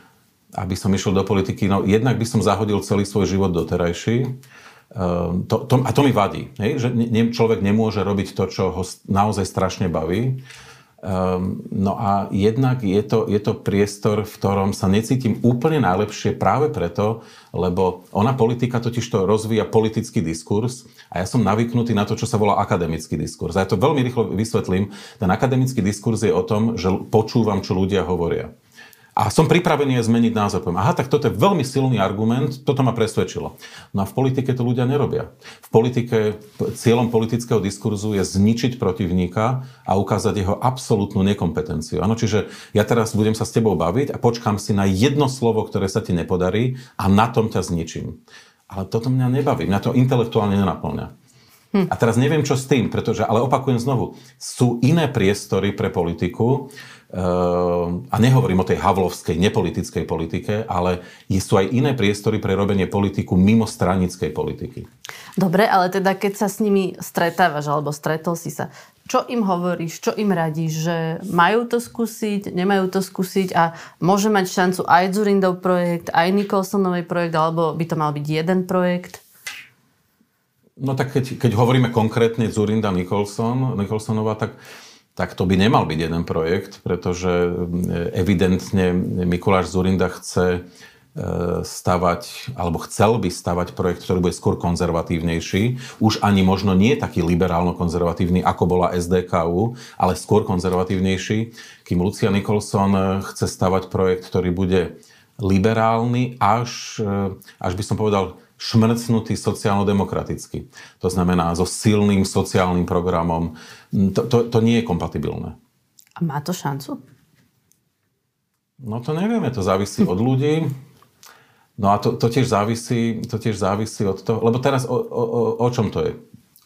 aby som išiel do politiky, no jednak by som zahodil celý svoj život doterajší, ehm, to, to, a to mi vadí, hej? že ne, človek nemôže robiť to, čo ho naozaj strašne baví. Um, no a jednak je to, je to priestor, v ktorom sa necítim úplne najlepšie práve preto, lebo ona politika totiž to rozvíja politický diskurs a ja som navyknutý na to, čo sa volá akademický diskurs. A ja to veľmi rýchlo vysvetlím. Ten akademický diskurs je o tom, že počúvam, čo ľudia hovoria. A som pripravený aj zmeniť názor. Poviem, aha, tak toto je veľmi silný argument, toto ma presvedčilo. No a v politike to ľudia nerobia. V politike, cieľom politického diskurzu je zničiť protivníka a ukázať jeho absolútnu nekompetenciu. Ano, čiže ja teraz budem sa s tebou baviť a počkám si na jedno slovo, ktoré sa ti nepodarí a na tom ťa zničím. Ale toto mňa nebaví, mňa to intelektuálne nenaplňa. Hm. A teraz neviem, čo s tým, pretože, ale opakujem znovu, sú iné priestory pre politiku, a nehovorím o tej havlovskej, nepolitickej politike, ale sú aj iné priestory pre robenie politiku mimo stranickej politiky. Dobre, ale teda keď sa s nimi stretávaš, alebo stretol si sa, čo im hovoríš, čo im radíš, že majú to skúsiť, nemajú to skúsiť a môže mať šancu aj Zurindov projekt, aj Nicholsonovej projekt, alebo by to mal byť jeden projekt? No tak keď, keď hovoríme konkrétne Zurinda Nicholson, Nicholsonová, tak uh, tak to by nemal byť jeden projekt, pretože e, evidentne Mikuláš Zurinda chce e, stavať, alebo chcel by stavať projekt, ktorý bude skôr konzervatívnejší. Už ani možno nie taký liberálno-konzervatívny, ako bola SDKU, ale skôr konzervatívnejší. Kým Lucia Nicholson chce stavať projekt, ktorý bude liberálny, až, e, až by som povedal, šmrcnutý sociálno-demokraticky. To znamená so silným sociálnym programom. To, to, to nie je kompatibilné. A má to šancu? No to nevieme, to závisí od ľudí. No a to, to, tiež závisí, to tiež závisí od toho, lebo teraz o, o, o čom to je?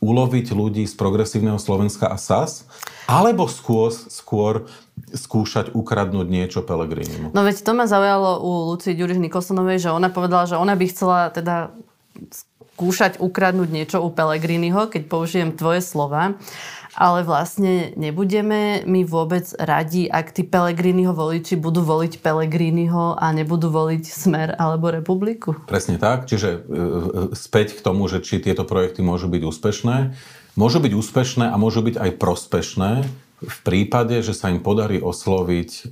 Uloviť ľudí z progresívneho Slovenska a SAS? Alebo skôr, skôr skúšať ukradnúť niečo Pelegrinimu. No veď to ma zaujalo u Lucie Ďuriš Nikolsonovej, že ona povedala, že ona by chcela teda skúšať ukradnúť niečo u Pelegriniho, keď použijem tvoje slova. Ale vlastne nebudeme my vôbec radi, ak tí Pelegriniho voliči budú voliť Pelegriniho a nebudú voliť Smer alebo Republiku. Presne tak. Čiže e, e, späť k tomu, že či tieto projekty môžu byť úspešné. Môžu byť úspešné a môžu byť aj prospešné, v prípade, že sa im podarí osloviť e,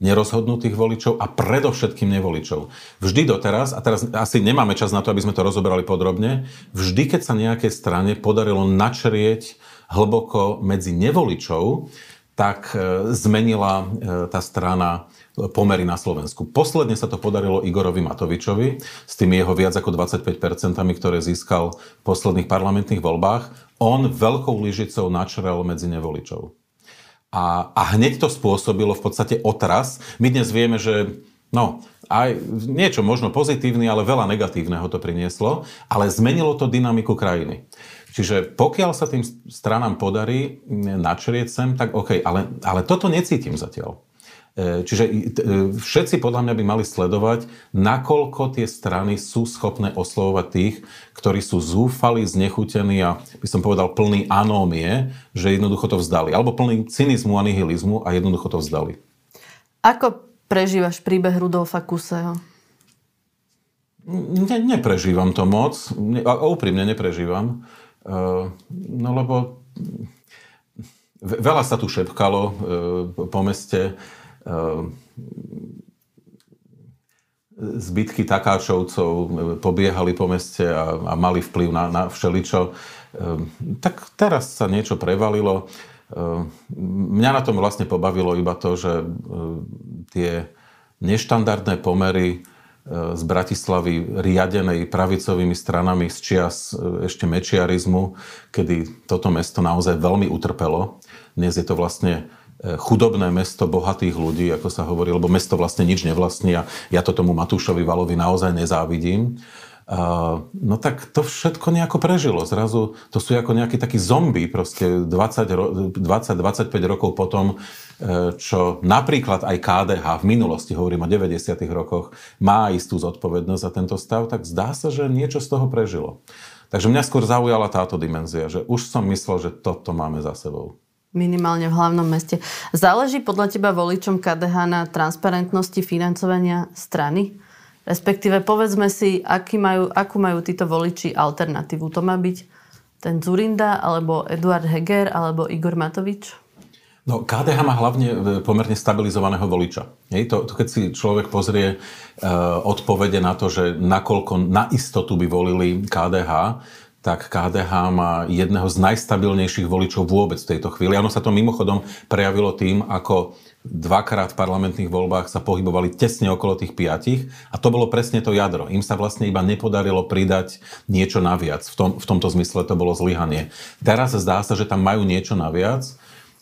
nerozhodnutých voličov a predovšetkým nevoličov. Vždy doteraz, a teraz asi nemáme čas na to, aby sme to rozoberali podrobne, vždy, keď sa nejakej strane podarilo načrieť hlboko medzi nevoličov, tak e, zmenila e, tá strana pomery na Slovensku. Posledne sa to podarilo Igorovi Matovičovi s tými jeho viac ako 25%, ktoré získal v posledných parlamentných voľbách. On veľkou lyžicou načrel medzi nevoličov. A, a hneď to spôsobilo v podstate otras. My dnes vieme, že no, aj niečo možno pozitívne, ale veľa negatívneho to prinieslo, ale zmenilo to dynamiku krajiny. Čiže pokiaľ sa tým stranám podarí načrieť sem, tak OK, ale, ale toto necítim zatiaľ. Čiže všetci podľa mňa by mali sledovať, nakoľko tie strany sú schopné oslovovať tých, ktorí sú zúfali, znechutení a by som povedal plný anómie, že jednoducho to vzdali. Alebo plný cynizmu a nihilizmu a jednoducho to vzdali. Ako prežívaš príbeh Rudolfa Kuseho? Ne, neprežívam to moc. Ne, úprimne neprežívam. Uh, no lebo veľa sa tu šepkalo uh, po meste. Ehm, zbytky takáčovcov pobiehali po meste a, a mali vplyv na, na všeličo. Tak teraz sa niečo prevalilo. Mňa na tom vlastne pobavilo iba to, že tie neštandardné pomery z Bratislavy riadenej pravicovými stranami z čias ešte mečiarizmu, kedy toto mesto naozaj veľmi utrpelo. Dnes je to vlastne chudobné mesto bohatých ľudí, ako sa hovorí, lebo mesto vlastne nič nevlastní a ja to tomu Matúšovi Valovi naozaj nezávidím. No tak to všetko nejako prežilo. Zrazu to sú ako nejaký taký zombie, proste 20-25 rokov potom, e, čo napríklad aj KDH v minulosti, hovorím o 90 rokoch, má istú zodpovednosť za tento stav, tak zdá sa, že niečo z toho prežilo. Takže mňa skôr zaujala táto dimenzia, že už som myslel, že toto máme za sebou minimálne v hlavnom meste. Záleží podľa teba voličom KDH na transparentnosti financovania strany? Respektíve povedzme si, aký majú, akú majú títo voliči alternatívu. To má byť ten Zurinda, alebo Eduard Heger, alebo Igor Matovič? No, KDH má hlavne e, pomerne stabilizovaného voliča. Hej, to, to keď si človek pozrie e, odpovede na to, že nakoľko na istotu by volili KDH, tak KDH má jedného z najstabilnejších voličov vôbec v tejto chvíli. Ono sa to mimochodom prejavilo tým, ako dvakrát v parlamentných voľbách sa pohybovali tesne okolo tých piatich a to bolo presne to jadro. Im sa vlastne iba nepodarilo pridať niečo naviac. V, tom, v tomto zmysle to bolo zlyhanie. Teraz zdá sa, že tam majú niečo naviac.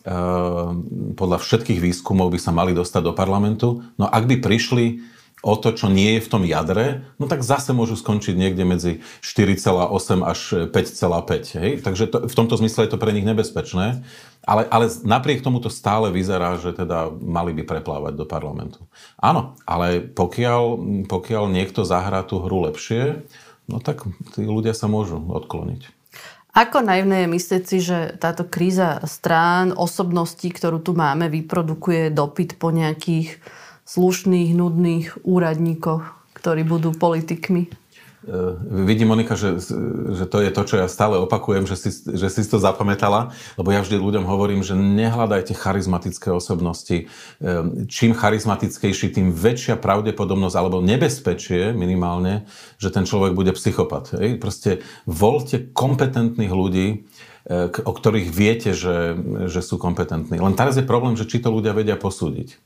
Ehm, podľa všetkých výskumov by sa mali dostať do parlamentu. No ak by prišli o to, čo nie je v tom jadre, no tak zase môžu skončiť niekde medzi 4,8 až 5,5. Hej? Takže to, v tomto zmysle je to pre nich nebezpečné. Ale, ale napriek tomu to stále vyzerá, že teda mali by preplávať do parlamentu. Áno, ale pokiaľ, pokiaľ niekto zahrá tú hru lepšie, no tak tí ľudia sa môžu odkloniť. Ako naivné je myslieť si, že táto kríza strán, osobností, ktorú tu máme, vyprodukuje dopyt po nejakých slušných, nudných úradníkoch, ktorí budú politikmi? Uh, vidím, Monika, že, že to je to, čo ja stále opakujem, že si, že si to zapamätala, lebo ja vždy ľuďom hovorím, že nehľadajte charizmatické osobnosti. Uh, čím charizmatickejší, tým väčšia pravdepodobnosť alebo nebezpečie minimálne, že ten človek bude psychopat. Hej? Proste voľte kompetentných ľudí, uh, o ktorých viete, že, že sú kompetentní. Len teraz je problém, že či to ľudia vedia posúdiť.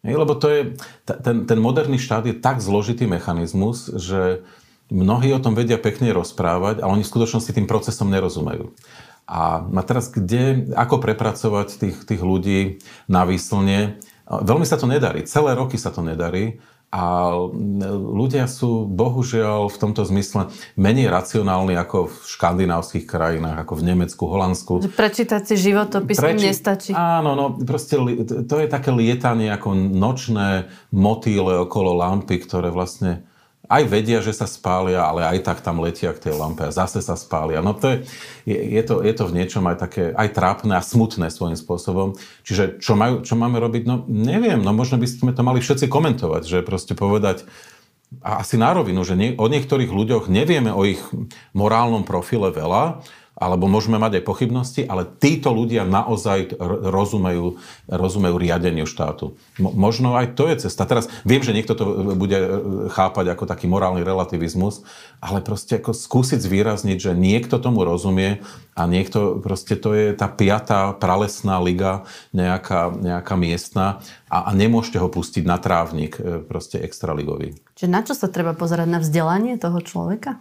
Lebo to je, ten, ten moderný štát je tak zložitý mechanizmus, že mnohí o tom vedia pekne rozprávať, ale oni v skutočnosti tým procesom nerozumejú. A teraz kde, ako prepracovať tých, tých ľudí na výslne? Veľmi sa to nedarí. Celé roky sa to nedarí. A ľudia sú bohužiaľ v tomto zmysle menej racionálni ako v škandinávskych krajinách, ako v Nemecku, Holandsku. Prečítať si životopis Preči... nestačí. Áno, no proste to je také lietanie ako nočné motýle okolo lampy, ktoré vlastne aj vedia, že sa spália, ale aj tak tam letia k tej lampe a zase sa spália. No to je, je, je, to, je to v niečom aj také, aj trápne a smutné svojím spôsobom. Čiže čo, majú, čo máme robiť? No neviem, no možno by sme to mali všetci komentovať, že proste povedať, a asi na rovinu, že nie, o niektorých ľuďoch nevieme o ich morálnom profile veľa, alebo môžeme mať aj pochybnosti, ale títo ľudia naozaj rozumejú, rozumejú riadeniu štátu. Mo, možno aj to je cesta. Teraz viem, že niekto to bude e, chápať ako taký morálny relativizmus, ale proste ako skúsiť zvýrazniť, že niekto tomu rozumie a niekto, proste to je tá piatá pralesná liga, nejaká, nejaká miestna a, a nemôžete ho pustiť na trávnik, e, proste extraligový. Čiže na čo sa treba pozerať? Na vzdelanie toho človeka?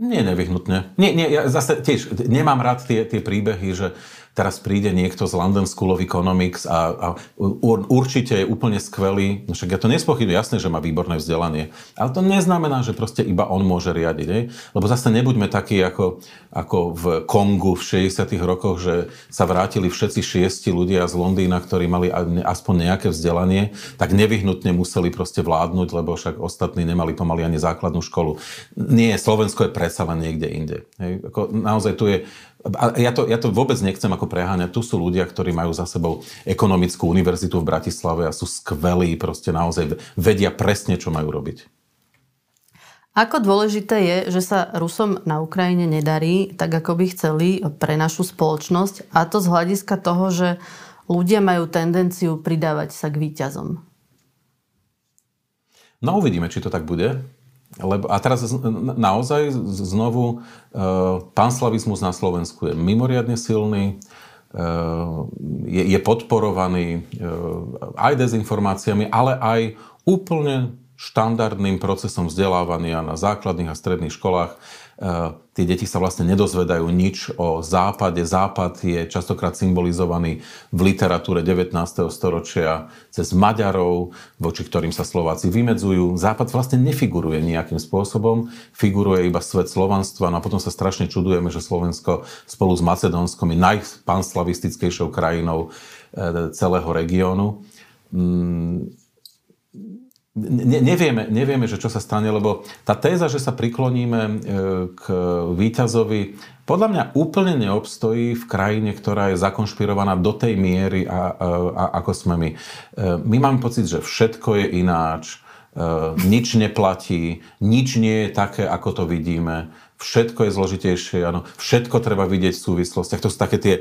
Nie nevyhnutne. Nie, nie, ja zase tiež nemám rád tie, tie príbehy, že teraz príde niekto z London School of Economics a, a určite je úplne skvelý. No však ja to nespochybňujem, jasné, že má výborné vzdelanie. Ale to neznamená, že proste iba on môže riadiť. Ne? Lebo zase nebuďme takí ako, ako v Kongu v 60 rokoch, že sa vrátili všetci šiesti ľudia z Londýna, ktorí mali aspoň nejaké vzdelanie, tak nevyhnutne museli proste vládnuť, lebo však ostatní nemali pomaly ani základnú školu. Nie, Slovensko je predsa len niekde inde. Hej? Ako, naozaj tu je a ja to, ja to vôbec nechcem ako preháňať. Tu sú ľudia, ktorí majú za sebou ekonomickú univerzitu v Bratislave a sú skvelí, proste naozaj vedia presne, čo majú robiť. Ako dôležité je, že sa Rusom na Ukrajine nedarí tak, ako by chceli pre našu spoločnosť a to z hľadiska toho, že ľudia majú tendenciu pridávať sa k výťazom? No uvidíme, či to tak bude. Lebo, a teraz naozaj znovu e, panslavizmus na Slovensku je mimoriadne silný, e, je, je podporovaný e, aj dezinformáciami, ale aj úplne štandardným procesom vzdelávania na základných a stredných školách Eh, tie deti sa vlastne nedozvedajú nič o západe. Západ je častokrát symbolizovaný v literatúre 19. storočia cez Maďarov, voči ktorým sa Slováci vymedzujú. Západ vlastne nefiguruje nejakým spôsobom, figuruje iba svet slovanstva no a potom sa strašne čudujeme, že Slovensko spolu s Macedónskom je najpanslavistickejšou krajinou eh, celého regiónu mm, Ne, nevieme, nevieme, že čo sa stane, lebo tá téza, že sa prikloníme e, k víťazovi, podľa mňa úplne neobstojí v krajine, ktorá je zakonšpirovaná do tej miery, a, a, a ako sme my. E, my máme pocit, že všetko je ináč, e, nič neplatí, nič nie je také, ako to vidíme, všetko je zložitejšie, áno, všetko treba vidieť v súvislostiach. To sú také tie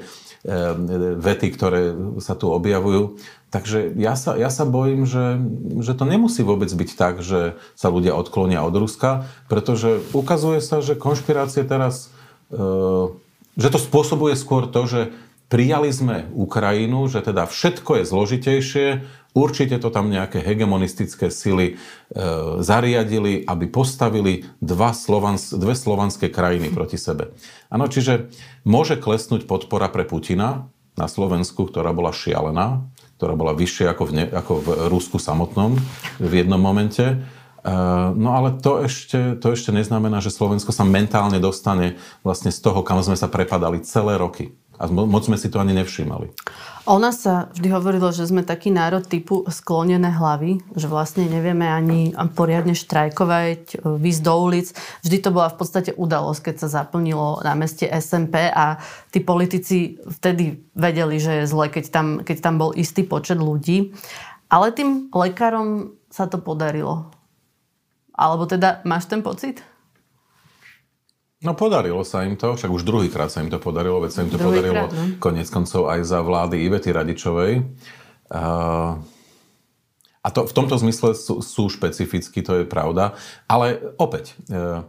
vety, ktoré sa tu objavujú. Takže ja sa, ja sa bojím, že, že to nemusí vôbec byť tak, že sa ľudia odklonia od Ruska, pretože ukazuje sa, že konšpirácie teraz, e, že to spôsobuje skôr to, že prijali sme Ukrajinu, že teda všetko je zložitejšie, určite to tam nejaké hegemonistické sily e, zariadili, aby postavili dva Slovans, dve slovanské krajiny proti sebe. Áno, čiže môže klesnúť podpora pre Putina na Slovensku, ktorá bola šialená, ktorá bola vyššia ako v, ne, ako v Rusku samotnom v jednom momente. E, no ale to ešte, to ešte neznamená, že Slovensko sa mentálne dostane vlastne z toho, kam sme sa prepadali celé roky. A moc sme si to ani nevšímali. O nás sa vždy hovorilo, že sme taký národ typu sklonené hlavy, že vlastne nevieme ani poriadne štrajkovať, výjsť do ulic. Vždy to bola v podstate udalosť, keď sa zaplnilo na meste SMP a tí politici vtedy vedeli, že je zle, keď tam, keď tam bol istý počet ľudí. Ale tým lekárom sa to podarilo. Alebo teda máš ten pocit? No podarilo sa im to, však už druhýkrát sa im to podarilo, veď sa im to druhý podarilo krát, no? konec koncov aj za vlády Ivety Radičovej. Uh, a to, v tomto zmysle sú, sú špecificky, to je pravda. Ale opäť, uh,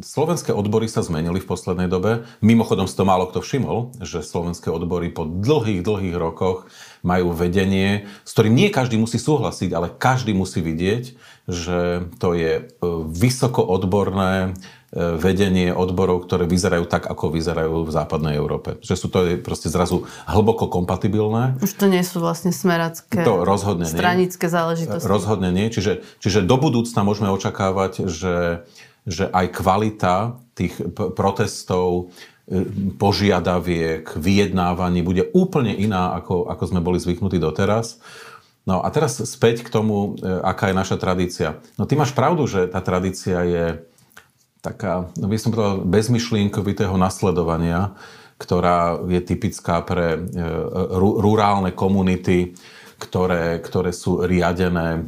slovenské odbory sa zmenili v poslednej dobe. Mimochodom si to málo kto všimol, že slovenské odbory po dlhých, dlhých rokoch majú vedenie, s ktorým nie každý musí súhlasiť, ale každý musí vidieť, že to je e, vysoko odborné, E, vedenie odborov, ktoré vyzerajú tak, ako vyzerajú v západnej Európe. Že sú to proste zrazu hlboko kompatibilné. Už to nie sú vlastne smeracké, to rozhodne stranické nie. záležitosti. Rozhodne nie. Čiže, čiže do budúcna môžeme očakávať, že, že aj kvalita tých protestov, e, požiadaviek, vyjednávaní bude úplne iná, ako, ako sme boli zvyknutí doteraz. No a teraz späť k tomu, e, aká je naša tradícia. No ty máš pravdu, že tá tradícia je taká, no by som povedal, bezmyšlienkovitého nasledovania, ktorá je typická pre e, rurálne komunity, ktoré, ktoré sú riadené e,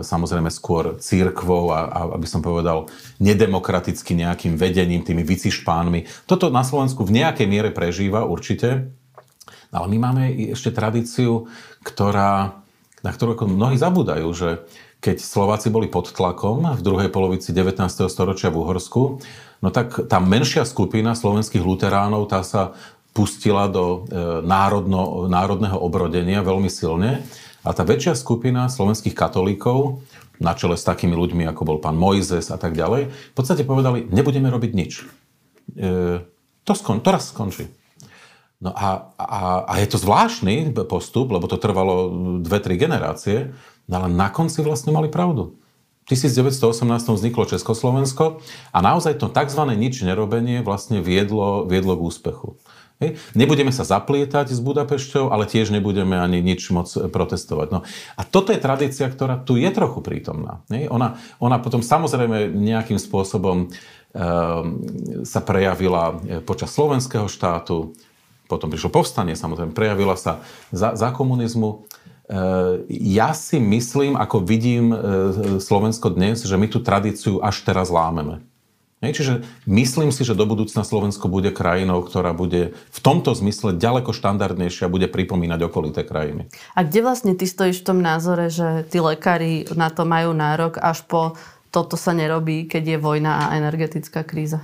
samozrejme skôr církvou a, a aby som povedal nedemokraticky nejakým vedením, tými vicišpánmi. Toto na Slovensku v nejakej miere prežíva určite, ale my máme ešte tradíciu, ktorá, na ktorú ako mnohí zabúdajú, že keď Slováci boli pod tlakom v druhej polovici 19. storočia v Uhorsku, no tak tá menšia skupina slovenských luteránov, tá sa pustila do e, národno, národného obrodenia veľmi silne. A tá väčšia skupina slovenských katolíkov, na čele s takými ľuďmi, ako bol pán Mojzes a tak ďalej, v podstate povedali, nebudeme robiť nič. E, to, skon, to raz skončí. No a, a, a je to zvláštny postup, lebo to trvalo dve, tri generácie, no ale na konci vlastne mali pravdu. V 1918 vzniklo Československo a naozaj to tzv. nič nerobenie vlastne viedlo, viedlo k úspechu. Hej. Nebudeme sa zaplietať s Budapešťou, ale tiež nebudeme ani nič moc protestovať. No. A toto je tradícia, ktorá tu je trochu prítomná. Hej. Ona, ona potom samozrejme nejakým spôsobom e, sa prejavila počas slovenského štátu, potom prišlo povstanie, samozrejme, prejavila sa za, za komunizmu. E, ja si myslím, ako vidím e, Slovensko dnes, že my tú tradíciu až teraz lámeme. Čiže myslím si, že do budúcna Slovensko bude krajinou, ktorá bude v tomto zmysle ďaleko štandardnejšia a bude pripomínať okolité krajiny. A kde vlastne ty stojíš v tom názore, že tí lekári na to majú nárok až po toto sa nerobí, keď je vojna a energetická kríza?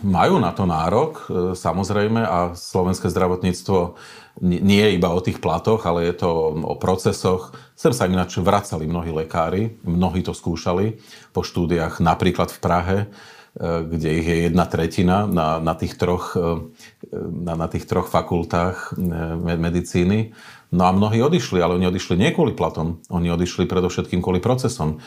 Majú na to nárok, e, samozrejme, a slovenské zdravotníctvo nie je iba o tých platoch, ale je to o procesoch. Sem sa ináč vracali mnohí lekári, mnohí to skúšali po štúdiách napríklad v Prahe, e, kde ich je jedna tretina na, na, tých, troch, e, na, na tých troch fakultách medicíny. No a mnohí odišli, ale oni odišli nie kvôli platom, oni odišli predovšetkým kvôli procesom,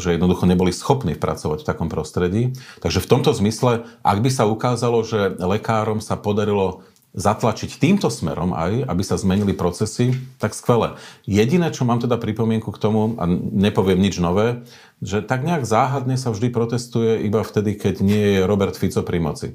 že jednoducho neboli schopní pracovať v takom prostredí. Takže v tomto zmysle, ak by sa ukázalo, že lekárom sa podarilo zatlačiť týmto smerom aj, aby sa zmenili procesy, tak skvelé. Jediné, čo mám teda pripomienku k tomu, a nepoviem nič nové, že tak nejak záhadne sa vždy protestuje iba vtedy, keď nie je Robert Fico pri moci.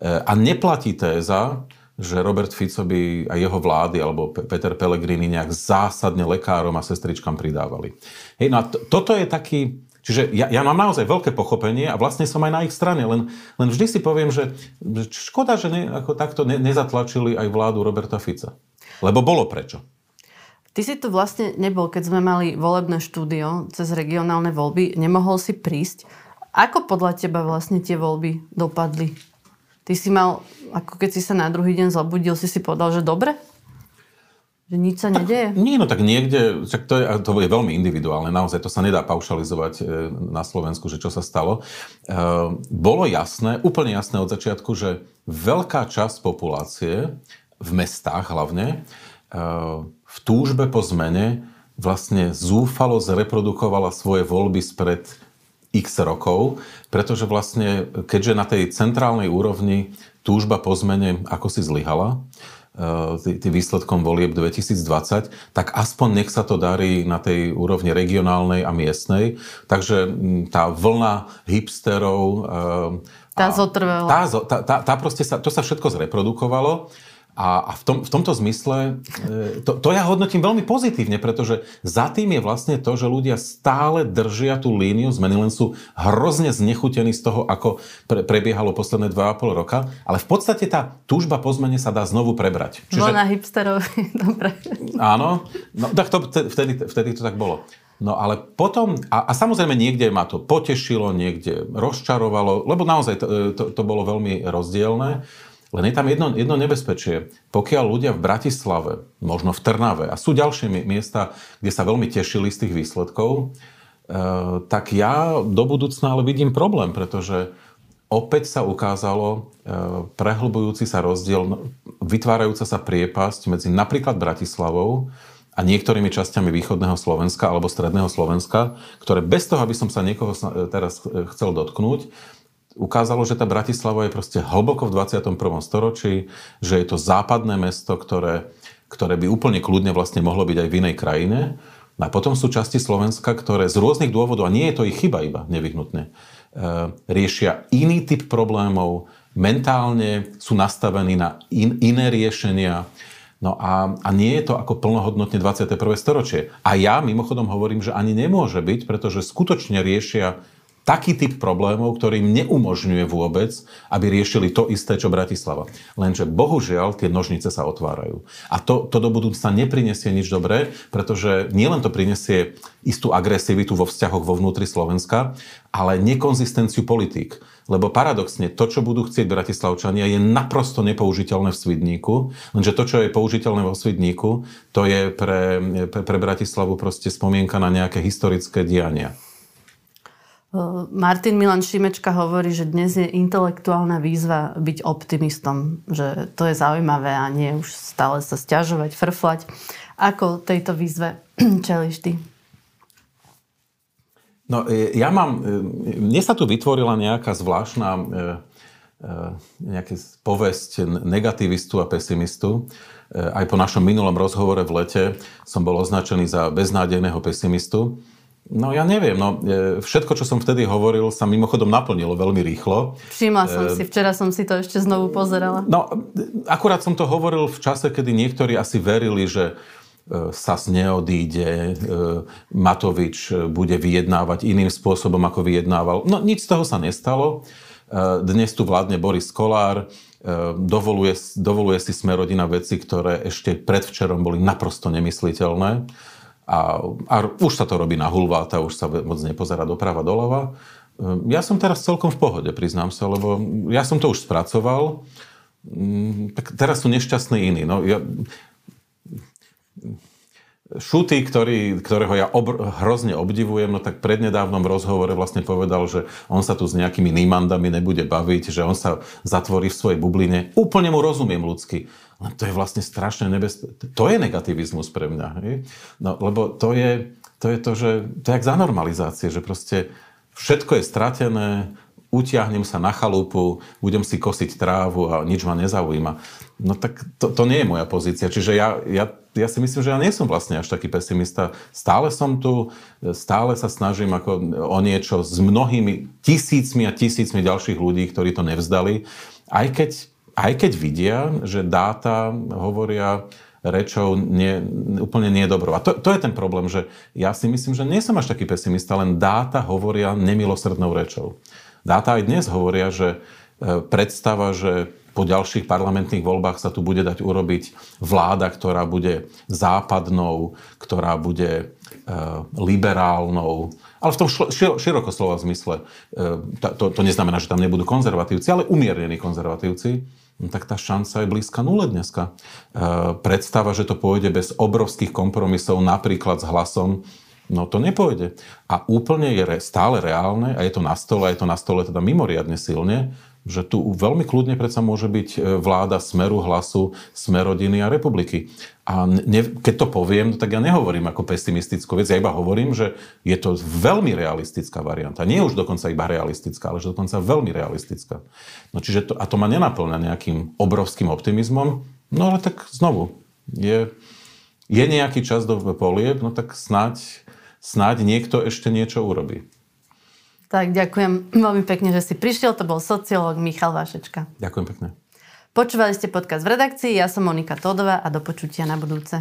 Eh, a neplatí téza, že Robert Fico by a jeho vlády alebo Peter Pellegrini nejak zásadne lekárom a sestričkám pridávali. Hej, no a to, toto je taký, Čiže ja, ja mám naozaj veľké pochopenie a vlastne som aj na ich strane, len, len vždy si poviem, že, škoda, že ne, ako takto ne, nezatlačili aj vládu Roberta Fica. Lebo bolo prečo. Ty si tu vlastne nebol, keď sme mali volebné štúdio cez regionálne voľby, nemohol si prísť. Ako podľa teba vlastne tie voľby dopadli? Ty si mal, ako keď si sa na druhý deň zobudil, si si povedal, že dobre? Že nič sa nedeje? Nie, no tak niekde, však to je, to je veľmi individuálne, naozaj to sa nedá paušalizovať e, na Slovensku, že čo sa stalo. E, bolo jasné, úplne jasné od začiatku, že veľká časť populácie, v mestách hlavne, e, v túžbe po zmene vlastne zúfalo zreprodukovala svoje voľby spred x rokov, pretože vlastne, keďže na tej centrálnej úrovni túžba po zmene ako si zlyhala, tým výsledkom volieb 2020, tak aspoň nech sa to darí na tej úrovni regionálnej a miestnej. Takže tá vlna hipsterov... E, tá zotrvela. Tá, tá, tá proste sa, to sa všetko zreprodukovalo a, a v, tom, v tomto zmysle e, to, to ja hodnotím veľmi pozitívne, pretože za tým je vlastne to, že ľudia stále držia tú líniu zmeny, len sú hrozne znechutení z toho, ako pre, prebiehalo posledné 2,5 roka, ale v podstate tá túžba po zmene sa dá znovu prebrať. Čiže... na hipsterov, [LAUGHS] dobre. Áno, no tak to, vtedy, vtedy to tak bolo. No ale potom, a, a samozrejme niekde ma to potešilo, niekde rozčarovalo, lebo naozaj to, to, to bolo veľmi rozdielne. Len je tam jedno, jedno nebezpečie. Pokiaľ ľudia v Bratislave, možno v Trnave a sú ďalšie miesta, kde sa veľmi tešili z tých výsledkov, e, tak ja do budúcna ale vidím problém, pretože opäť sa ukázalo e, prehlbujúci sa rozdiel, no, vytvárajúca sa priepasť medzi napríklad Bratislavou a niektorými časťami východného Slovenska alebo stredného Slovenska, ktoré bez toho, aby som sa niekoho teraz chcel dotknúť, ukázalo, že tá Bratislava je proste hlboko v 21. storočí, že je to západné mesto, ktoré, ktoré by úplne kľudne vlastne mohlo byť aj v inej krajine. A potom sú časti Slovenska, ktoré z rôznych dôvodov, a nie je to ich chyba iba nevyhnutne, e, riešia iný typ problémov, mentálne sú nastavení na in, iné riešenia. No a, a nie je to ako plnohodnotne 21. storočie. A ja mimochodom hovorím, že ani nemôže byť, pretože skutočne riešia taký typ problémov, ktorý im neumožňuje vôbec, aby riešili to isté, čo Bratislava. Lenže bohužiaľ tie nožnice sa otvárajú. A to, to do budúcna neprinesie nič dobré, pretože nielen to prinesie istú agresivitu vo vzťahoch vo vnútri Slovenska, ale nekonzistenciu politík. Lebo paradoxne, to, čo budú chcieť Bratislavčania, je naprosto nepoužiteľné v Svidníku, lenže to, čo je použiteľné vo Svidníku, to je pre, pre, pre Bratislavu proste spomienka na nejaké historické diania. Martin Milan Šimečka hovorí, že dnes je intelektuálna výzva byť optimistom, že to je zaujímavé a nie už stále sa stiažovať, frflať. Ako tejto výzve [CLEARS THROAT] čeliš ty? No, e, ja mám, e, mne sa tu vytvorila nejaká zvláštna e, nejaká povesť negativistu a pesimistu. Aj po našom minulom rozhovore v lete som bol označený za beznádejného pesimistu. No ja neviem, no všetko, čo som vtedy hovoril, sa mimochodom naplnilo veľmi rýchlo. Všimla som e... si, včera som si to ešte znovu pozerala. No, akurát som to hovoril v čase, kedy niektorí asi verili, že SAS neodíde, e, Matovič bude vyjednávať iným spôsobom, ako vyjednával. No nič z toho sa nestalo. E, dnes tu vládne Boris Kolár, dovoluje, dovoluje si Smerodina veci, ktoré ešte predvčerom boli naprosto nemysliteľné. A, a už sa to robí na hulváta, už sa moc nepozerá doprava doľava. Ehm, ja som teraz celkom v pohode, priznám sa, lebo ja som to už spracoval. Mm, tak teraz sú nešťastní iní. No, ja, Šuty, ktorý, ktorého ja obr- hrozne obdivujem, no tak prednedávnom rozhovore vlastne povedal, že on sa tu s nejakými nímandami nebude baviť, že on sa zatvorí v svojej bubline. Úplne mu rozumiem ľudsky. Len to je vlastne strašne nebezpečné. To je negativizmus pre mňa. Hej? No, lebo to je, to je to, že to je jak za normalizácie, že proste všetko je stratené, utiahnem sa na chalupu, budem si kosiť trávu a nič ma nezaujíma. No tak to, to nie je moja pozícia. Čiže ja, ja, ja si myslím, že ja nie som vlastne až taký pesimista. Stále som tu, stále sa snažím ako o niečo s mnohými tisícmi a tisícmi ďalších ľudí, ktorí to nevzdali. Aj keď, aj keď vidia, že dáta hovoria rečou nie, úplne nie dobrou. A to, to je ten problém, že ja si myslím, že nie som až taký pesimista, len dáta hovoria nemilosrdnou rečou. Dáta aj dnes hovoria, že e, predstava, že po ďalších parlamentných voľbách sa tu bude dať urobiť vláda, ktorá bude západnou, ktorá bude e, liberálnou, ale v tom široko slova zmysle. E, to, to neznamená, že tam nebudú konzervatívci, ale umiernení konzervatívci. No tak tá šanca je blízka nule dneska. Predstava, že to pôjde bez obrovských kompromisov, napríklad s hlasom, No to nepôjde. A úplne je stále reálne, a je to na stole, a je to na stole teda mimoriadne silne, že tu veľmi kľudne predsa môže byť e, vláda Smeru, Hlasu, Smerodiny a republiky. A ne, keď to poviem, no tak ja nehovorím ako pesimistickú vec, ja iba hovorím, že je to veľmi realistická varianta. Nie už dokonca iba realistická, ale že dokonca veľmi realistická. No čiže to, a to ma nenaplňa nejakým obrovským optimizmom, no ale tak znovu, je, je nejaký čas do polieb, no tak snáď snáď niekto ešte niečo urobí. Tak ďakujem veľmi pekne, že si prišiel. To bol sociológ Michal Vašečka. Ďakujem pekne. Počúvali ste podcast v redakcii, ja som Monika Todová a do počutia na budúce.